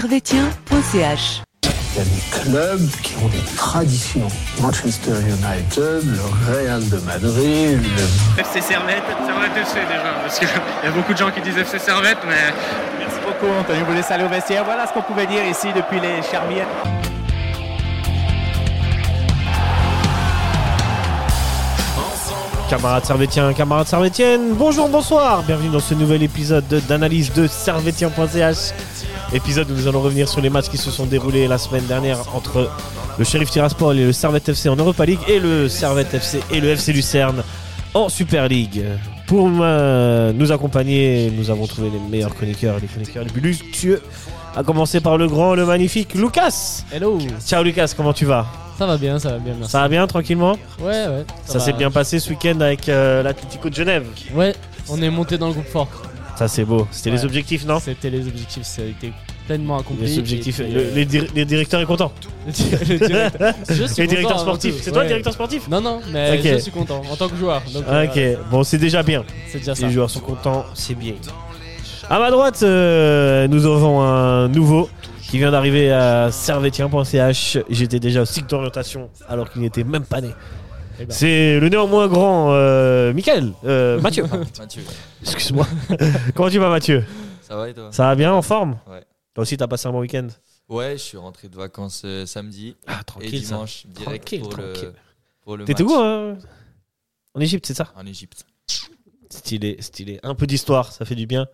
servetien.ch. Il y a des clubs qui ont des traditions. Manchester United, le Real de Madrid, le FC Servette, Servette FC déjà, parce qu'il y a beaucoup de gens qui disent FC Servette, mais Merci beaucoup, Anthony. Vous laisse aller au vestiaire. Voilà ce qu'on pouvait dire ici depuis les Charmières. Camarades Servétiens, camarades Servétiennes, bonjour, bonsoir, bienvenue dans ce nouvel épisode de- d'analyse de Servetien.ch. Épisode où nous allons revenir sur les matchs qui se sont déroulés la semaine dernière entre le Sheriff Tiraspol et le Servette FC en Europa League et le Servette FC et le FC Lucerne en Super League. Pour euh, nous accompagner, nous avons trouvé les meilleurs chroniqueurs, les chroniqueurs les plus luxueux. À commencer par le grand, le magnifique Lucas. Hello Ciao Lucas, comment tu vas? Ça va bien, ça va bien, merci. Ça va bien, tranquillement? Ouais, ouais. Ça s'est bien passé ce week-end avec euh, l'Atlético de Genève. Ouais, on est monté dans le groupe fort. Ça c'est beau. C'était les objectifs, non C'était les objectifs, ça a été pleinement accompli. Les objectifs. Puis, le- euh, les, dir- les directeurs est content. le directeur- Je suis Les directeurs avant sportifs. C'est toi le directeur sportif Non, non, mais je suis content en tant que joueur. Donc, euh, Ok, voilà, bon, c'est déjà bien. c'est déjà ça. les joueurs sont contents, c'est bien. À ma droite, euh, nous avons un nouveau qui vient d'arriver à servetien.ch. J'étais déjà au cycle d'orientation alors qu'il n'était même pas né. Eh ben. C'est le néanmoins grand euh, Michael, euh, Mathieu. Excuse-moi. Comment tu vas, Mathieu? Ça va et toi? Ça va bien, en forme? Ouais. Toi aussi, t'as passé un bon week-end? Ouais, je suis rentré de vacances euh, samedi Ah, et tranquille. ça. dimanche direct Tranquille, pour, tranquille. le, pour le T'étais où hein? En Égypte, c'est ça? En Égypte. Stylé, stylé. Un peu d'histoire, ça fait du bien.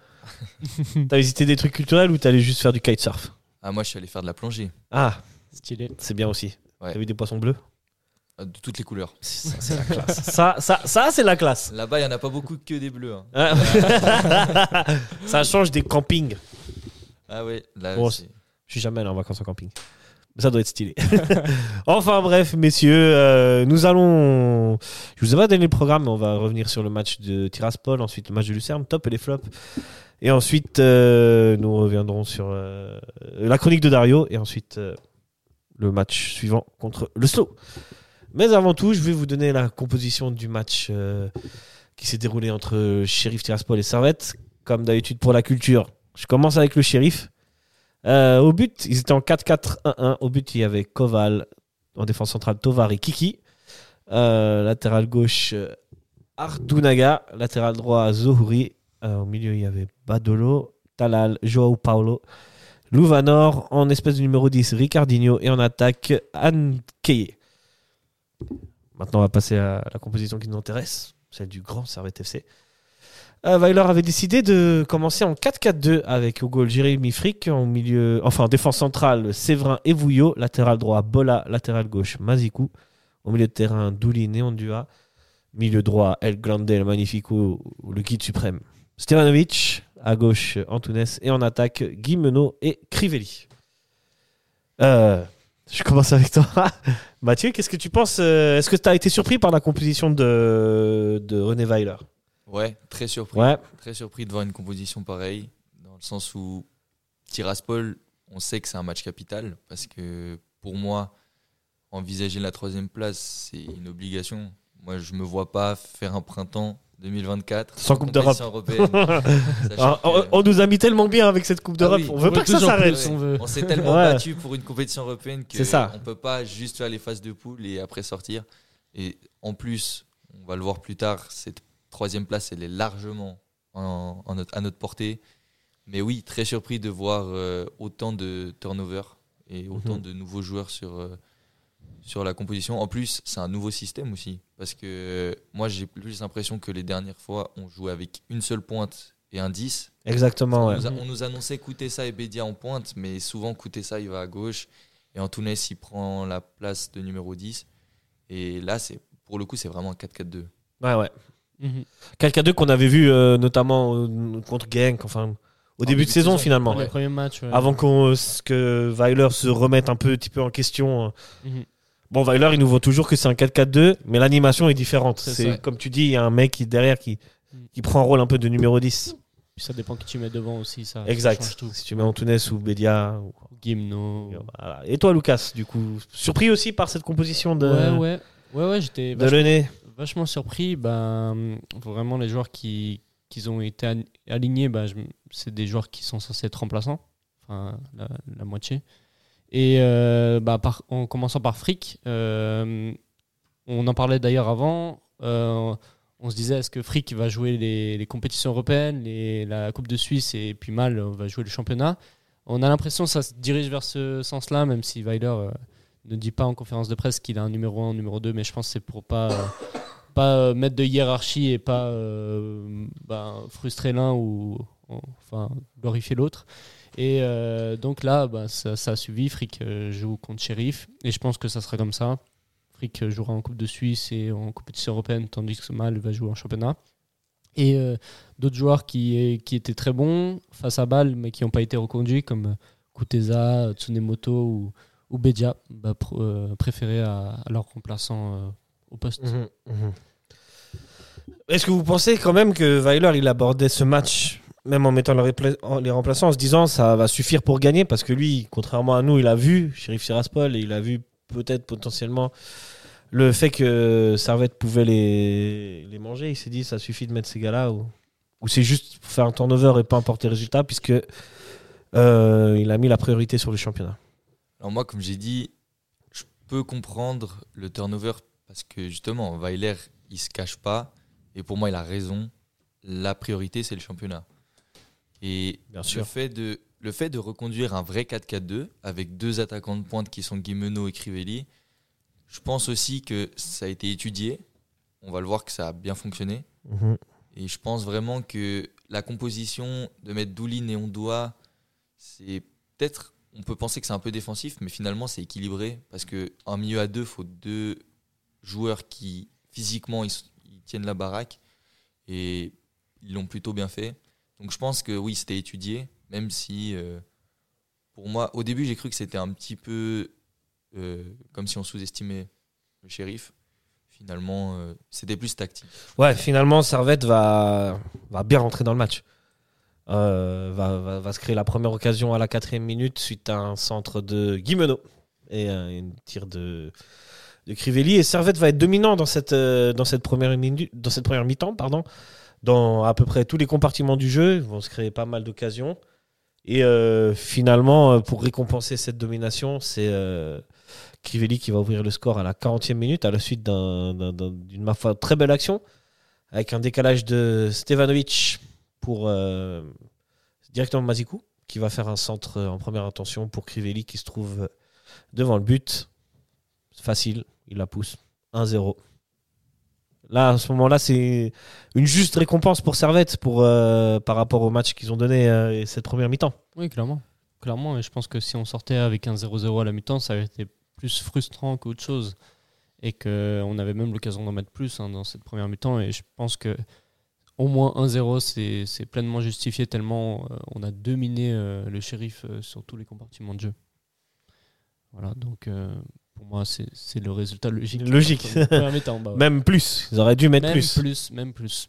T'as visité des trucs culturels ou t'allais juste faire du kitesurf? Ah, moi, je suis allé faire de la plongée Ah, Stylé. c'est bien aussi. Ouais. T'as vu des poissons bleus? De toutes les couleurs. Ça, c'est la classe. ça, ça, ça c'est la classe. Là-bas, il n'y en a pas beaucoup que des bleus. hein. Ah. ça change des campings. Ah ouais, là, Bon, c'est- Je suis jamais allé en vacances en camping. Ça doit être stylé. enfin bref, messieurs, euh, nous allons. Je vous ai pas donné le programme, mais on va revenir sur le match de Tiraspol, ensuite le match de Lucerne, top et les flops. Et ensuite, euh, nous reviendrons sur euh, la chronique de Dario et ensuite euh, le match suivant contre le Slow. Mais avant tout, je vais vous donner la composition du match euh, qui s'est déroulé entre Sheriff Tiraspol et Servette. Comme d'habitude pour la culture, je commence avec le Sheriff. Euh, au but, ils étaient en 4-4-1-1. Au but, il y avait Koval. En défense centrale, Tovar et Kiki. Euh, latéral gauche, Ardunaga. Latéral droit, Zohuri. Au milieu, il y avait Badolo, Talal, Joao Paulo. Louvanor. En espèce de numéro 10, Ricardinho. Et en attaque, Anne Keye. Maintenant, on va passer à la composition qui nous intéresse, celle du grand Servette FC. Euh, Weiler avait décidé de commencer en 4-4-2 avec au goal Jérémy Frick, en milieu, enfin en défense centrale Séverin et Vouillot, latéral droit Bola, latéral gauche Mazikou, au milieu de terrain Doulin et milieu droit El Grande, Magnifico, le guide suprême Stevanovic, à gauche Antunes et en attaque Guimeno et Crivelli. Euh, je commence avec toi. Mathieu, qu'est-ce que tu penses euh, Est-ce que tu as été surpris par la composition de, de René Weiler? Ouais, très surpris. Ouais, Très surpris de voir une composition pareille, dans le sens où Tiraspol, on sait que c'est un match capital, parce que pour moi, envisager la troisième place, c'est une obligation. Moi, je me vois pas faire un printemps 2024 Sans Coupe d'Europe. Ah, on, nous a mis tellement bien avec cette Coupe Ah d'Europe. oui, on veut on pas que ça s'arrête. on veut. On s'est tellement Ouais. battu pour une compétition européenne que C'est ça. on peut pas juste faire les phases de poule et après sortir. Et en plus, on va le voir plus tard, cette troisième place, elle est largement en- en notre- à notre portée. Mais oui, très surpris de voir euh, autant de turnover et autant Mhm. de nouveaux joueurs sur, euh, sur la composition. En plus, c'est un nouveau système aussi. Parce que moi, j'ai plus l'impression que les dernières fois, on jouait avec une seule pointe et un 10. Exactement, On, ouais. nous a- on nous annonçait Koutessa et Bédia en pointe, mais souvent Koutessa il va à gauche et Antunes il prend la place de numéro 10. Et là, c'est pour le coup, c'est vraiment un 4-4-2. Ouais, ouais. Mhm. 4-4-2 qu'on avait vu euh, notamment euh, contre Genk, enfin au début de saison, finalement. Le premier match. ouais. Avant euh, que Weiler se remette un peu, petit peu en question. Mhm. Bon, Weiler, il nous voit toujours que c'est un 4-4-2, mais l'animation est différente. C'est comme tu dis, il y a un mec qui derrière qui, qui prend un rôle un peu de numéro 10. Puis ça dépend qui tu mets devant aussi. Ça, exact. tout. Si tu mets Antunes ou Bédia. ou- Gimno. voilà. Et toi, Lucas, du coup, surpris aussi par cette composition de, Ouais, ouais. Ouais, ouais, j'étais de vachement, surpris. Ben, vraiment, les joueurs qui, qui ont été alignés, ben, c'est des joueurs qui sont censés être remplaçants. enfin la, la moitié. Et euh, bah, en commençant par Frick, euh, on en parlait d'ailleurs avant. euh, on se disait est-ce que Frick va jouer les, compétitions européennes, la Coupe de Suisse et puis Mal va jouer le championnat. On a l'impression que ça se dirige vers ce sens-là, même si Weiler ne dit pas en conférence de presse qu'il a un numéro 1, un numéro 2, mais je pense que c'est pour pas, pas mettre de hiérarchie et pas bah, frustrer l'un ou enfin glorifier l'autre. Et euh, donc là, bah, ça, a suivi. Frick euh, joue contre Sheriff et je pense que ça sera comme ça. Frick euh, jouera en Coupe de Suisse et en compétition européenne, tandis que Mal va jouer en championnat. Et d'autres joueurs qui, étaient très bons face à Bâle, mais qui n'ont pas été reconduits, comme Kuteza, Tsunemoto ou, Bedia, bah, pr- préférés à, remplaçants euh, au poste. Mhm, mhm. Est-ce que vous pensez quand même que Weiler il abordait ce match même en mettant les remplaçants en se disant ça va suffire pour gagner parce que lui contrairement à nous il a vu Sheriff Tiraspol et il a vu peut-être potentiellement le fait que Servette pouvait les, les manger il s'est dit ça suffit de mettre ces gars-là ou, ou c'est juste pour faire un turnover et pas importer résultat puisque euh, il a mis la priorité sur le championnat Alors moi, comme j'ai dit, je peux comprendre le turnover parce que justement, Weiler, il se cache pas. Et pour moi, il a raison. La priorité, c'est le championnat. Et Bien le fait, de, le fait de reconduire un vrai 4-4-2 avec deux attaquants de pointe qui sont Guimeno et Crivelli, je pense aussi que ça a été étudié. On va le voir que ça a bien fonctionné. Mhm. Et je pense vraiment que la composition de mettre Doulin et Ondoa, c'est peut-être, on peut penser que c'est un peu défensif, mais finalement c'est équilibré parce que un milieu à deux, faut deux joueurs qui physiquement ils tiennent la baraque et ils l'ont plutôt bien fait. Donc je pense que oui, c'était étudié, même si euh, pour moi, au début j'ai cru que c'était un petit peu euh, comme si on sous-estimait le shérif. Finalement, euh, c'était plus tactique. Ouais, finalement, Servette va, va bien rentrer dans le match. Va, va, va se créer la première occasion à la quatrième minute suite à un centre de Guimeno et un tir de, de Crivelli. Et Servette va être dominant dans cette, première dans cette première mi-temps, pardon, dans à peu près tous les compartiments du jeu. Ils vont se créer pas mal d'occasions. Et euh, finalement, euh, pour récompenser cette domination, c'est euh, qui va ouvrir le score à la 40e minute à la suite d'un- d'un- d'un- d'une foi très belle action avec un décalage de Stevanovic pour euh, directement Mazikou qui va faire un centre en première intention pour Crivelli qui se trouve devant le but. Facile, il la pousse. 1-0. Là, à ce moment-là, c'est une juste récompense pour Servette pour, euh, par rapport au match qu'ils ont donné euh, cette première mi-temps. Oui, clairement. Clairement, et je pense que si on sortait avec un 0-0 à la mi-temps, ça aurait été plus frustrant qu'autre chose. Et qu'on avait même l'occasion d'en mettre plus hein, dans cette première mi-temps. Et je pense que au moins 1-0, c'est pleinement justifié tellement euh, on a dominé euh, le shérif euh, sur tous les compartiments de jeu. Voilà, donc euh, pour moi, c'est c'est le résultat logique. Logique. Bah ouais. Même plus. Ils auraient dû mettre Même plus. plus, même plus.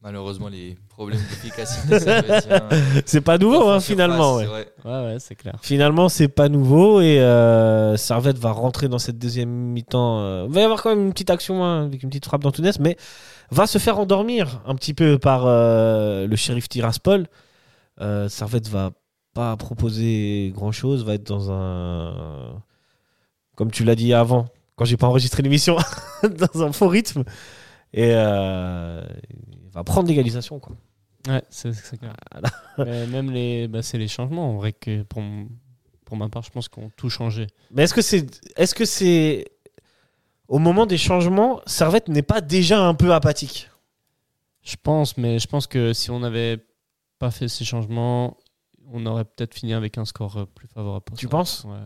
Malheureusement, les problèmes d'efficacité C'est pas nouveau, hein, finalement. ouais. c'est vrai. Ouais, ouais, c'est clair. Finalement, c'est pas nouveau et euh, Servette va rentrer dans cette deuxième mi-temps. euh, Il va y avoir quand même une petite action hein, avec une petite frappe d'Antunes, mais va se faire endormir un petit peu par euh, le shérif Tiraspol. Euh, Servette va pas proposer grand chose, va être dans un. Comme tu l'as dit avant, quand j'ai pas enregistré l'émission, dans un faux rythme. Et euh, il va prendre l'égalisation. quoi. Ouais, c'est c'est clair. Voilà. Mais même les, bah, c'est les changements, en vrai, que pour, pour ma part, je pense qu'on tout changé. Mais est-ce que c'est est-ce que c'est au moment des changements, Servette n'est pas déjà un peu apathique? Je pense, mais je pense que si on n'avait pas fait ces changements, on aurait peut-être fini avec un score euh, plus favorable. pour Tu ça. penses? Ouais.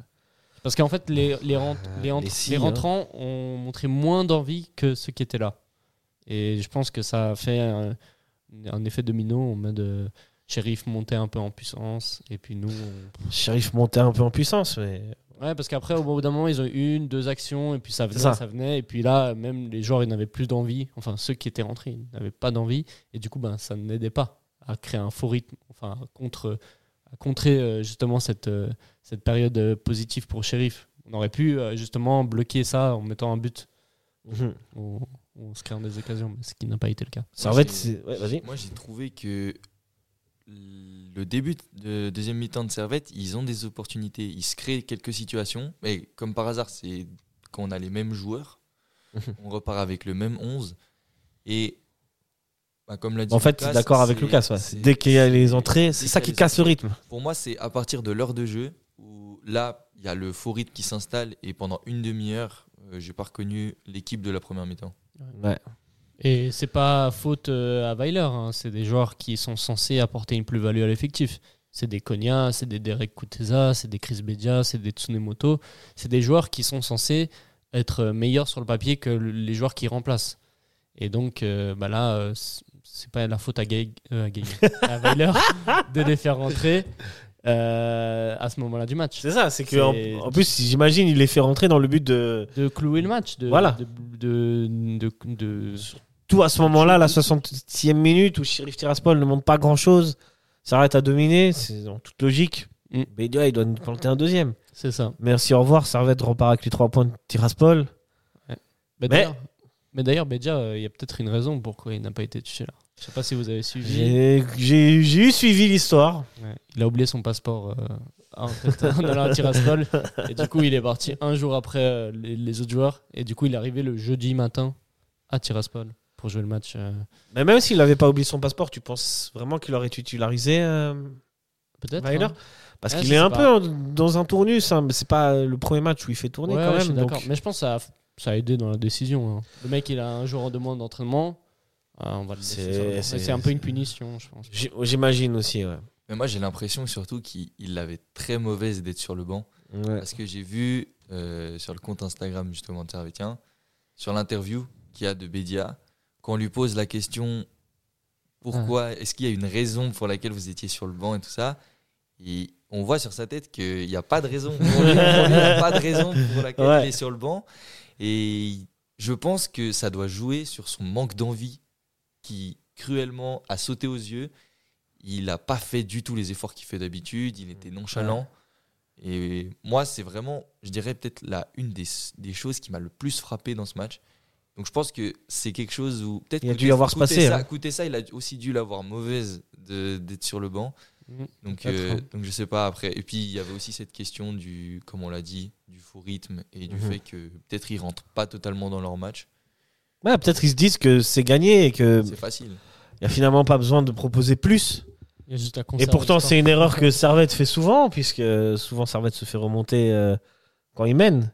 Parce qu'en fait, les, les, rent- les, rent- les si, les hein. rentrants ont montré moins d'envie que ceux qui étaient là. Et je pense que ça a fait un, un effet domino en mode euh, shérif monter un peu en puissance. Et puis nous, on- Sheriff montait un peu en puissance, mais Ouais, parce qu'après, au bout d'un moment, ils ont eu une, deux actions, et puis ça venait, ça. ça. venait. Et puis là, même les joueurs, ils n'avaient plus d'envie. Enfin, ceux qui étaient rentrés, ils n'avaient pas d'envie. Et du coup, ben, ça n'aidait pas à créer un faux rythme, enfin, contre, à contrer euh, justement cette, euh, cette période euh, positive pour Sheriff. On aurait pu euh, justement bloquer ça en mettant un but. On, on se crée des occasions, mais ce qui n'a pas été le cas. C'est ouais, vas-y. Moi, j'ai trouvé que le début de deuxième mi-temps de Servette, ils ont des opportunités. Ils se créent quelques situations. Mais comme par hasard, c'est quand on a les mêmes joueurs. on repart avec le même 11. Et bah, comme l'a dit En fait, Lucas, d'accord avec Lucas. ouais. Dès qu'il y a les entrées, c'est ça qui casse le rythme. Pour moi, c'est à partir de l'heure de jeu où là, il y a le faux rythme qui s'installe et pendant une demi-heure, euh, j'ai pas reconnu l'équipe de la première mi-temps. Ouais. Et c'est pas faute euh, à Weiler, hein. c'est des joueurs qui sont censés apporter une plus-value à l'effectif. C'est des Konya, c'est des Derek Kuteza, c'est des Chris Bedia, c'est des Tsunemoto. C'est des joueurs qui sont censés être meilleurs sur le papier que le- les joueurs qui remplacent. Et donc euh, bah là, euh, c'est pas la faute à, Gaig, euh, à, Gaig- à Weiler de les faire rentrer euh, à ce moment-là du match. C'est ça, c'est que en, en plus, j'imagine, il les fait rentrer dans le but de De clouer le match, de, Voilà. de, de, de- tout à ce moment-là, la 60e minute où Sheriff Tiraspol ne montre pas grand-chose, s'arrête à dominer, c'est en toute logique. Mm. Bédia, il doit nous planter un deuxième. C'est ça. Merci, au revoir. Servette repart avec les 3 points de Tiraspol. Mais Mais- d'ailleurs, mais d'ailleurs, Bedia, euh, il y a peut-être une raison pourquoi il n'a pas été touché là. Je sais pas si vous avez suivi. J'ai eu suivi l'histoire. Ouais. Il a oublié son passeport euh, en, fait, en allant à Tiraspol. Et du coup, il est parti un jour après euh, les, les autres joueurs. Et du coup, il est arrivé le jeudi matin à Tiraspol pour jouer le match. euh, Mais même s'il n'avait pas oublié son passeport, tu penses vraiment qu'il aurait titularisé Peut-être. Hein. Parce Ouais, qu'il est un pas. peu dans un tournus. hein, c'est pas le premier match où il fait tourner Ouais, quand ouais, je suis même. donc- Mais je pense que ça a, ça a aidé dans la décision. hein. Le mec, il a un jour de moins d'entraînement. Ah, on va le laisser C'est- un peu une punition, je pense. J'imagine aussi, ouais. Mais moi, j'ai l'impression surtout qu'il il l'avait très mauvaise d'être sur le banc. Ouais. Parce que j'ai vu euh, sur le compte Instagram justement de Servetien, sur l'interview qu'il y a de Bédia, quand on lui pose la question pourquoi, est-ce qu'il y a une raison pour laquelle vous étiez sur le banc et tout ça, et on voit sur sa tête qu'il n'y a pas de raison. Il n'y a pas de raison pour laquelle Ouais. il est sur le banc. Et je pense que ça doit jouer sur son manque d'envie qui cruellement a sauté aux yeux. Il n'a pas fait du tout les efforts qu'il fait d'habitude, il était nonchalant. Et moi, c'est vraiment, je dirais peut-être la une des, des choses qui m'a le plus frappé dans ce match. Donc je pense que c'est quelque chose où peut-être Il a dû y avoir se passer, ça, hein. Kouté ça, il a aussi dû l'avoir mauvaise de- d'être sur le banc. Mhm. Donc, euh, donc je sais pas après. Et puis il y avait aussi cette question du, comme on l'a dit, du faux rythme et du Mhm. fait que peut-être ils rentrent pas totalement dans leur match. Ouais, peut-être ils se disent que c'est gagné et qu'il C'est facile. n'y a finalement pas besoin de proposer plus. Il y a juste à Et pourtant, c'est une erreur que Servette fait souvent, puisque souvent Servette se fait remonter euh, quand il mène.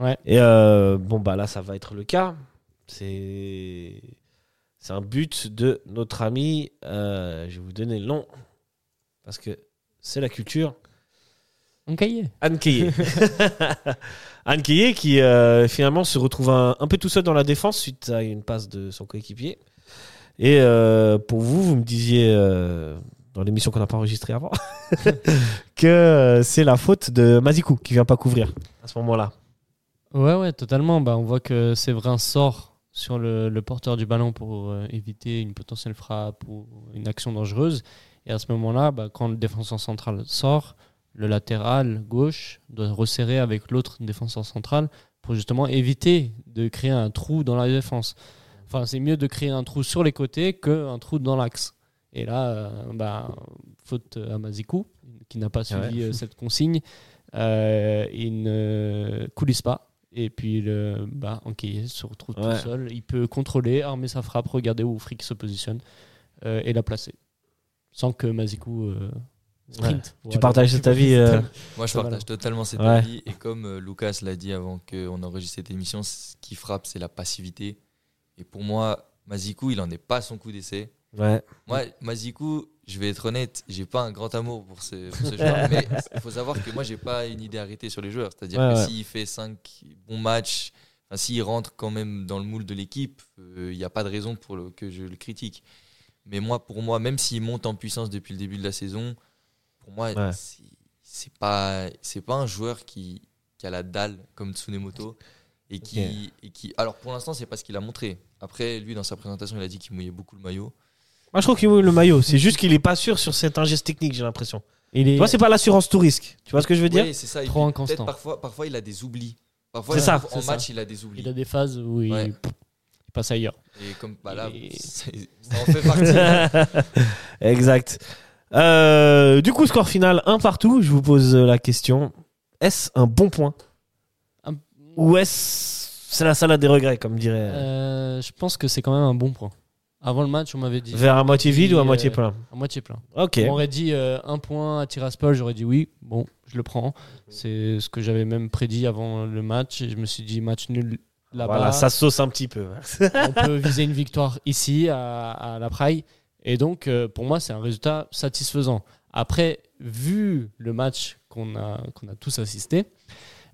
Ouais. Et euh, bon, bah là, ça va être le cas. C'est c'est un but de notre ami. euh, je vais vous donner le nom, parce que c'est la culture. Anne Keillé. Anne qui euh, finalement se retrouve un, un peu tout seul dans la défense suite à une passe de son coéquipier. Et euh, pour vous, vous me disiez euh, dans l'émission qu'on n'a pas enregistrée avant que c'est la faute de Mazikou qui vient pas couvrir à ce moment-là. Ouais, ouais, totalement. Bah, on voit que Séverin sort sur le, le porteur du ballon pour éviter une potentielle frappe ou une action dangereuse. Et à ce moment-là, bah, quand le défenseur central sort, le latéral gauche doit resserrer avec l'autre défenseur central pour justement éviter de créer un trou dans la défense. Enfin, c'est mieux de créer un trou sur les côtés qu'un trou dans l'axe. Et là, euh, bah, faute à Mazikou, qui n'a pas suivi euh, cette consigne, euh, il ne coulisse pas. Et puis, le, bah, Anquillé se retrouve Ouais. tout seul. Il peut contrôler, armer sa frappe, regarder où Frick se positionne euh, et la placer. Sans que Mazikou euh, sprint. Tu partages cet avis euh, Moi, je partage totalement cet Ouais. avis. Et comme euh, Lucas l'a dit avant qu'on enregistre cette émission, ce qui frappe, c'est la passivité. Et pour moi, Mazikou, il en est pas à son coup d'essai. Ouais. Moi, Mazikou, je vais être honnête, j'ai pas un grand amour pour ce, pour ce joueur. mais il faut savoir que moi, j'ai pas une idée arrêtée sur les joueurs. C'est-à-dire Ouais, que ouais. s'il fait 5 bons matchs, enfin, s'il rentre quand même dans le moule de l'équipe, euh, il n'y a pas de raison pour le- que je le critique. Mais moi, pour moi, même s'il monte en puissance depuis le début de la saison, pour moi, Ouais. c'est- pas, c'est pas un joueur qui, qui a la dalle comme Tsunemoto. Et qui, et qui, alors pour l'instant, c'est pas ce qu'il a montré. Après, lui, dans sa présentation, il a dit qu'il mouillait beaucoup le maillot. Moi, je trouve qu'il mouille le maillot. C'est juste qu'il est pas sûr sur cet ingeste technique, j'ai l'impression. Il est Tu vois, c'est pas l'assurance tout risque. Tu vois ce que je veux dire? Oui, c'est ça. Trop inconstant. Parfois, parfois, il a des oublis. Parfois, C'est ça, en match, ça. il a des oublis. il a des phases où il, Ouais. Passe ailleurs. Et comme bah là, Et- c'est- ça en fait partie. exact. Euh, du coup, score final, un partout. Je vous pose la question. Est-ce un bon point Un- Ou est-ce c'est la salade des regrets, comme dirait Euh, je pense que c'est quand même un bon point. Avant le match, on m'avait dit Vers à moitié vide ou à euh, moitié plein à moitié plein. Ok. On aurait dit euh, un point à Tiraspol, j'aurais dit oui. Bon, je le prends. C'est ce que j'avais même prédit avant le match. Et je me suis dit match nul. Voilà, ça sauce un petit peu. on peut viser une victoire ici à, à la Praille. Et donc, euh, pour moi, c'est un résultat satisfaisant. Après, vu le match qu'on a, qu'on a tous assisté,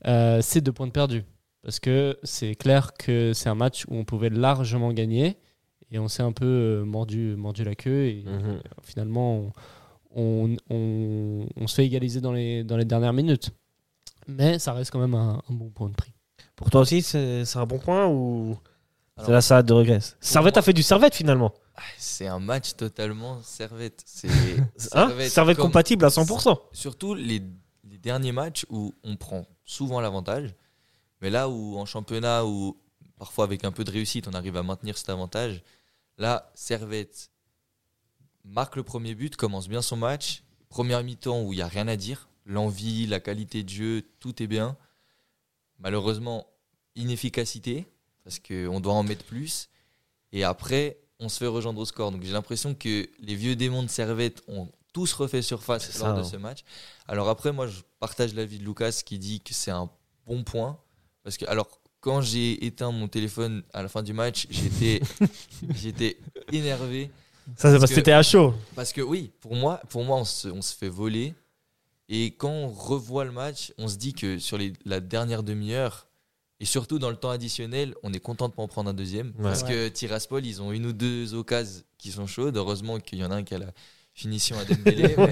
euh, c'est deux points de perdu. Parce que c'est clair que c'est un match où on pouvait largement gagner. Et on s'est un peu euh, mordu, mordu la queue. Et Mhm. finalement, on, on, on- on se fait égaliser dans les, dans les dernières minutes. Mais ça reste quand même un, un bon point de prix. Pour toi aussi, c'est un bon point ou? C'est la salade de regrets Servette moi- a fait du servette finalement. C'est un match totalement servette. C'est Hein? Servette comme- compatible à 100%. Surtout les, les derniers matchs où on prend souvent l'avantage, mais là où en championnat, où parfois avec un peu de réussite, on arrive à maintenir cet avantage, là, Servette marque le premier but, commence bien son match, première mi-temps où il n'y a rien à dire, l'envie, la qualité de jeu, tout est bien. Malheureusement, inefficacité, parce qu'on doit en mettre plus, et après, on se fait rejoindre au score. Donc j'ai l'impression que les vieux démons de Servette ont tous refait surface C'est lors ça, de hein. ce match. Alors après, moi, je partage l'avis de Lucas qui dit que c'est un bon point. Parce que, alors, quand j'ai éteint mon téléphone à la fin du match, j'étais, j'étais énervé. Ça, c'est parce que que- t'étais à chaud. Parce que oui, pour moi, pour moi on, se, on se fait voler. Et quand on revoit le match, on se dit que sur les- la dernière demi-heure, et surtout dans le temps additionnel, on est content de pas en prendre un deuxième. Ouais. Parce que Tiraspol, ils ont une ou deux occasions qui sont chaudes. Heureusement qu'il y en a un qui a la finition à Dembélé. mais-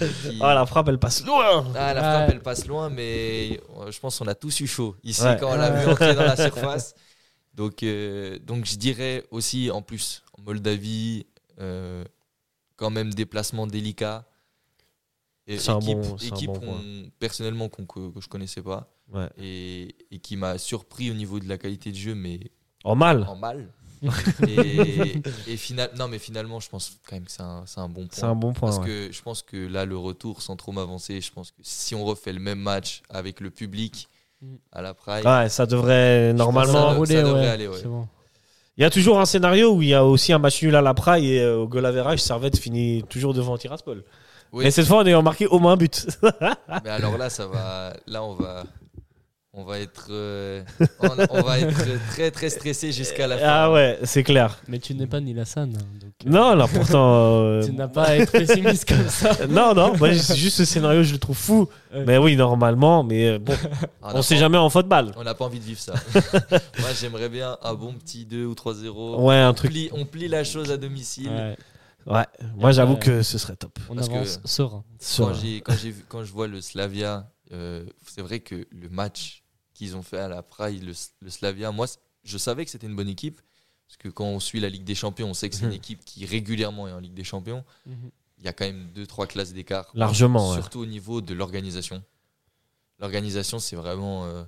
mais qui- Ah, la frappe, elle passe loin. ah, la Ouais. frappe, elle passe loin, mais euh, je pense qu'on a tous eu chaud ici Ouais. quand on l'a vu entrer dans la surface. Donc, euh, donc je dirais aussi, en plus, en Moldavie, euh, quand même déplacement délicat. Équipe, bon- équipe bon personnellement qu'on- que, que je connaissais pas Ouais. et, et qui m'a surpris au niveau de la qualité de jeu, mais En mal. en mal. et, et final, non, mais finalement, je pense quand même que c'est un, c'est un bon point. C'est un bon point. Parce ouais. que je pense que là, le retour, sans trop m'avancer, je pense que si on refait le même match avec le public à la Pride, Ouais, ça devrait ça normalement. Rouler, ça devrait ouais, aller, ouais. c'est bon. Il y a toujours un scénario où il y a aussi un match nul à la Praille et euh, au goal average, Servette finit toujours devant Tiraspol. Oui. Mais cette fois, en ayant marqué au moins un but. Mais alors là, ça va. Là, on va. On va être. euh, on, on va être très très stressé jusqu'à la fin. ah ouais, c'est clair. Mais tu n'es pas Nilassan. hein, donc, euh, Non, non, pourtant. euh, Tu n'as pas à être pessimiste comme ça. non, non, moi, juste ce scénario, je le trouve fou. Ouais. Mais oui, normalement, mais bon, Ah, on n'a sait jamais en football. On n'a pas envie de vivre ça. Moi, j'aimerais bien un bon petit 2 ou 3-0. Ouais, un on, truc. plie, on plie la chose à domicile. Ouais, Ouais, moi j'avoue que ce serait top. on Parce que- avance serein. Sur- Quand, j'ai, quand, j'ai vu, quand je vois le Slavia, euh, c'est vrai que le match qu'ils ont fait à la Praille, le, le Slavia, moi, je savais que c'était une bonne équipe. Parce que quand on suit la Ligue des Champions, on sait que c'est une Mhm. équipe qui régulièrement est en Ligue des Champions. Mhm. Il y a quand même 2-3 classes d'écart. Largement, ouais. Surtout au niveau de l'organisation. L'organisation, c'est vraiment euh,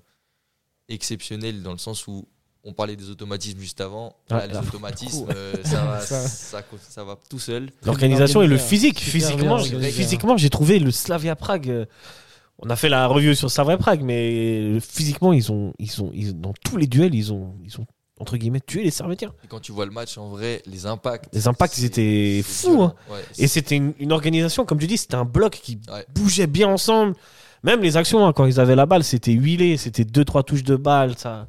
exceptionnel dans le sens où on parlait des automatismes juste avant. Ah, Là, les automatismes, euh, ça, va, Ça- ça, ça va tout seul. L'organisation et le physique. super Physiquement, bien j'ai- physiquement, trouvé le Slavia Prague. euh, On a fait la review sur Slavia Prague, mais physiquement, ils ont, ils ont, ils- dans tous les duels, ils ont, ils ont entre guillemets tué les Servétiens. Et quand tu vois le match en vrai, les impacts. Les impacts, ils étaient fous, hein. Ouais, Et c'était une, une organisation, comme tu dis, c'était un bloc qui Ouais. bougeait bien ensemble. Même les actions, hein, quand ils avaient la balle, c'était huilé, c'était deux trois touches de balle, ça,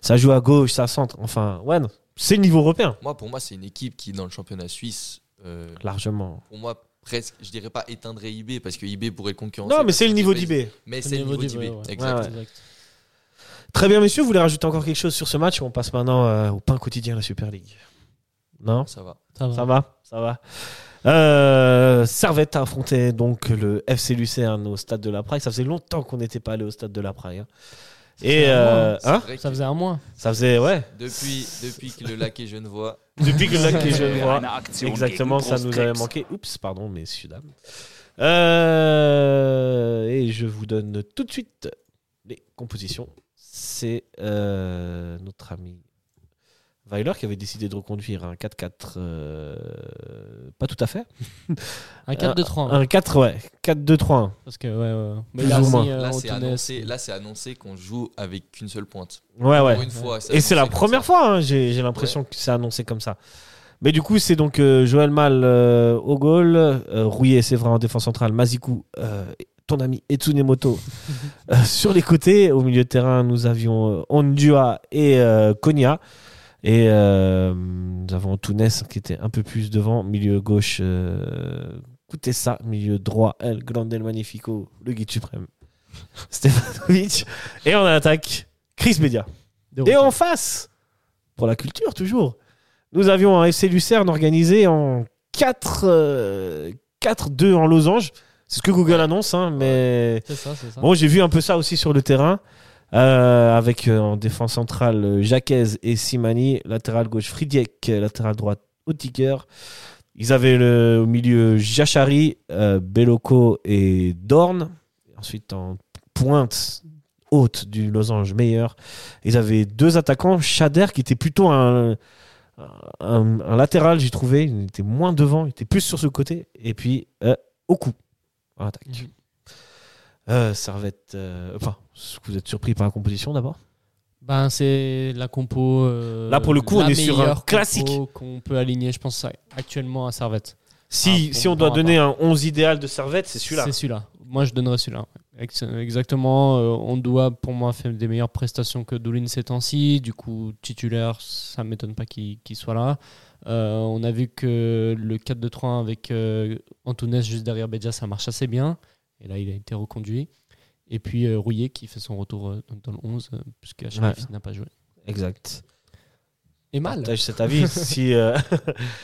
ça joue à gauche, ça centre. Enfin, ouais, non, c'est le niveau européen, Moi, pour moi, c'est une équipe qui, dans le championnat suisse, euh, largement. pour moi, presque, je dirais pas éteindrait IB, parce que IB pourrait le concurrencer. Non, mais c'est le niveau IB, d'IB. Mais c'est le niveau d'IB. ouais. Exact. Ouais, ouais. Très bien, messieurs, vous voulez rajouter encore quelque chose sur ce match? Ou on passe maintenant euh, au pain quotidien de la Super League Non? Ça va. Ça va. Ça va? Ça va. Euh, Servette a affronté donc le FC Lucerne au stade de la Prague. Ça faisait longtemps qu'on n'était pas allé au stade de la Prague. hein. Et euh, hein Ça faisait un mois. ça faisait ouais. depuis, depuis que le lac est genevois, Depuis que le lac est genevois. Exactement, ça nous avait manqué. Oups, pardon, messieurs dames. Euh, et je vous donne tout de suite les compositions. C'est euh, notre ami Weiler qui avait décidé de reconduire un 4-4 euh, pas tout à fait. Un 4-2-3. Un 4, ouais. 4-2-3-1. Parce que, ouais, ouais. Mais là, euh, Là, c'est annoncé, là, c'est annoncé qu'on joue avec qu'une seule pointe. Ouais, ouais. Une fois. Et c'est la première ça. fois, hein, j'ai j'ai l'impression que c'est annoncé comme ça. Mais du coup, c'est donc euh, Joël Mal euh, au goal, euh, Rouillet, c'est vrai, en défense centrale, Mazikou, euh, ton ami Etsunemoto euh, sur les côtés. Au milieu de terrain, nous avions euh, Ondua et euh, Konya. Et euh, nous avons Tounès qui était un peu plus devant. Milieu gauche, euh, écoutez ça. Milieu droit, El Grande El Magnifico, le guide suprême. Stefanovic. Et en attaque, Chris Media. Et en face, pour la culture toujours, nous avions un FC Lucerne organisé en 4, euh, 4-2 en losange. C'est ce que Google annonce, hein, mais ça, ça. bon, j'ai vu un peu ça aussi sur le terrain. Euh, avec euh, en défense centrale euh, Jacquez et Simani, latéral gauche Fridiek, latéral droite Otiker. Ils avaient le, au milieu Jachari, euh, et Dorn. Ensuite en pointe haute du losange meilleur. Ils avaient deux attaquants, Shader qui était plutôt un, latéral, j'ai trouvé. Il était moins devant, il était plus sur ce côté. Et puis euh, Oku en attaque. Mhm. Euh, Servette, euh, enfin, vous êtes surpris par la composition d'abord? Ben, c'est la compo. euh, Là, pour le coup, on est sur un classique. qu'on peut aligner, je pense, actuellement à Servette. Si, Ah, si on doit donner un 11 idéal de Servette, c'est celui-là. C'est celui-là. Moi, je donnerais celui-là. Ex- Exactement. euh, on doit, pour moi, faire des meilleures prestations que Doulin ces temps-ci. Du coup, titulaire, ça ne m'étonne pas qu'il soit là. Euh, on a vu que le 4-2-3 avec euh, Antunes juste derrière Beja, ça marche assez bien. Et là, il a été reconduit. Et puis euh, Rouillet qui fait son retour euh, dans le 11, euh, puisque HLF Ouais. n'a pas joué. Exact. Et mal. Partage cet avis. si euh,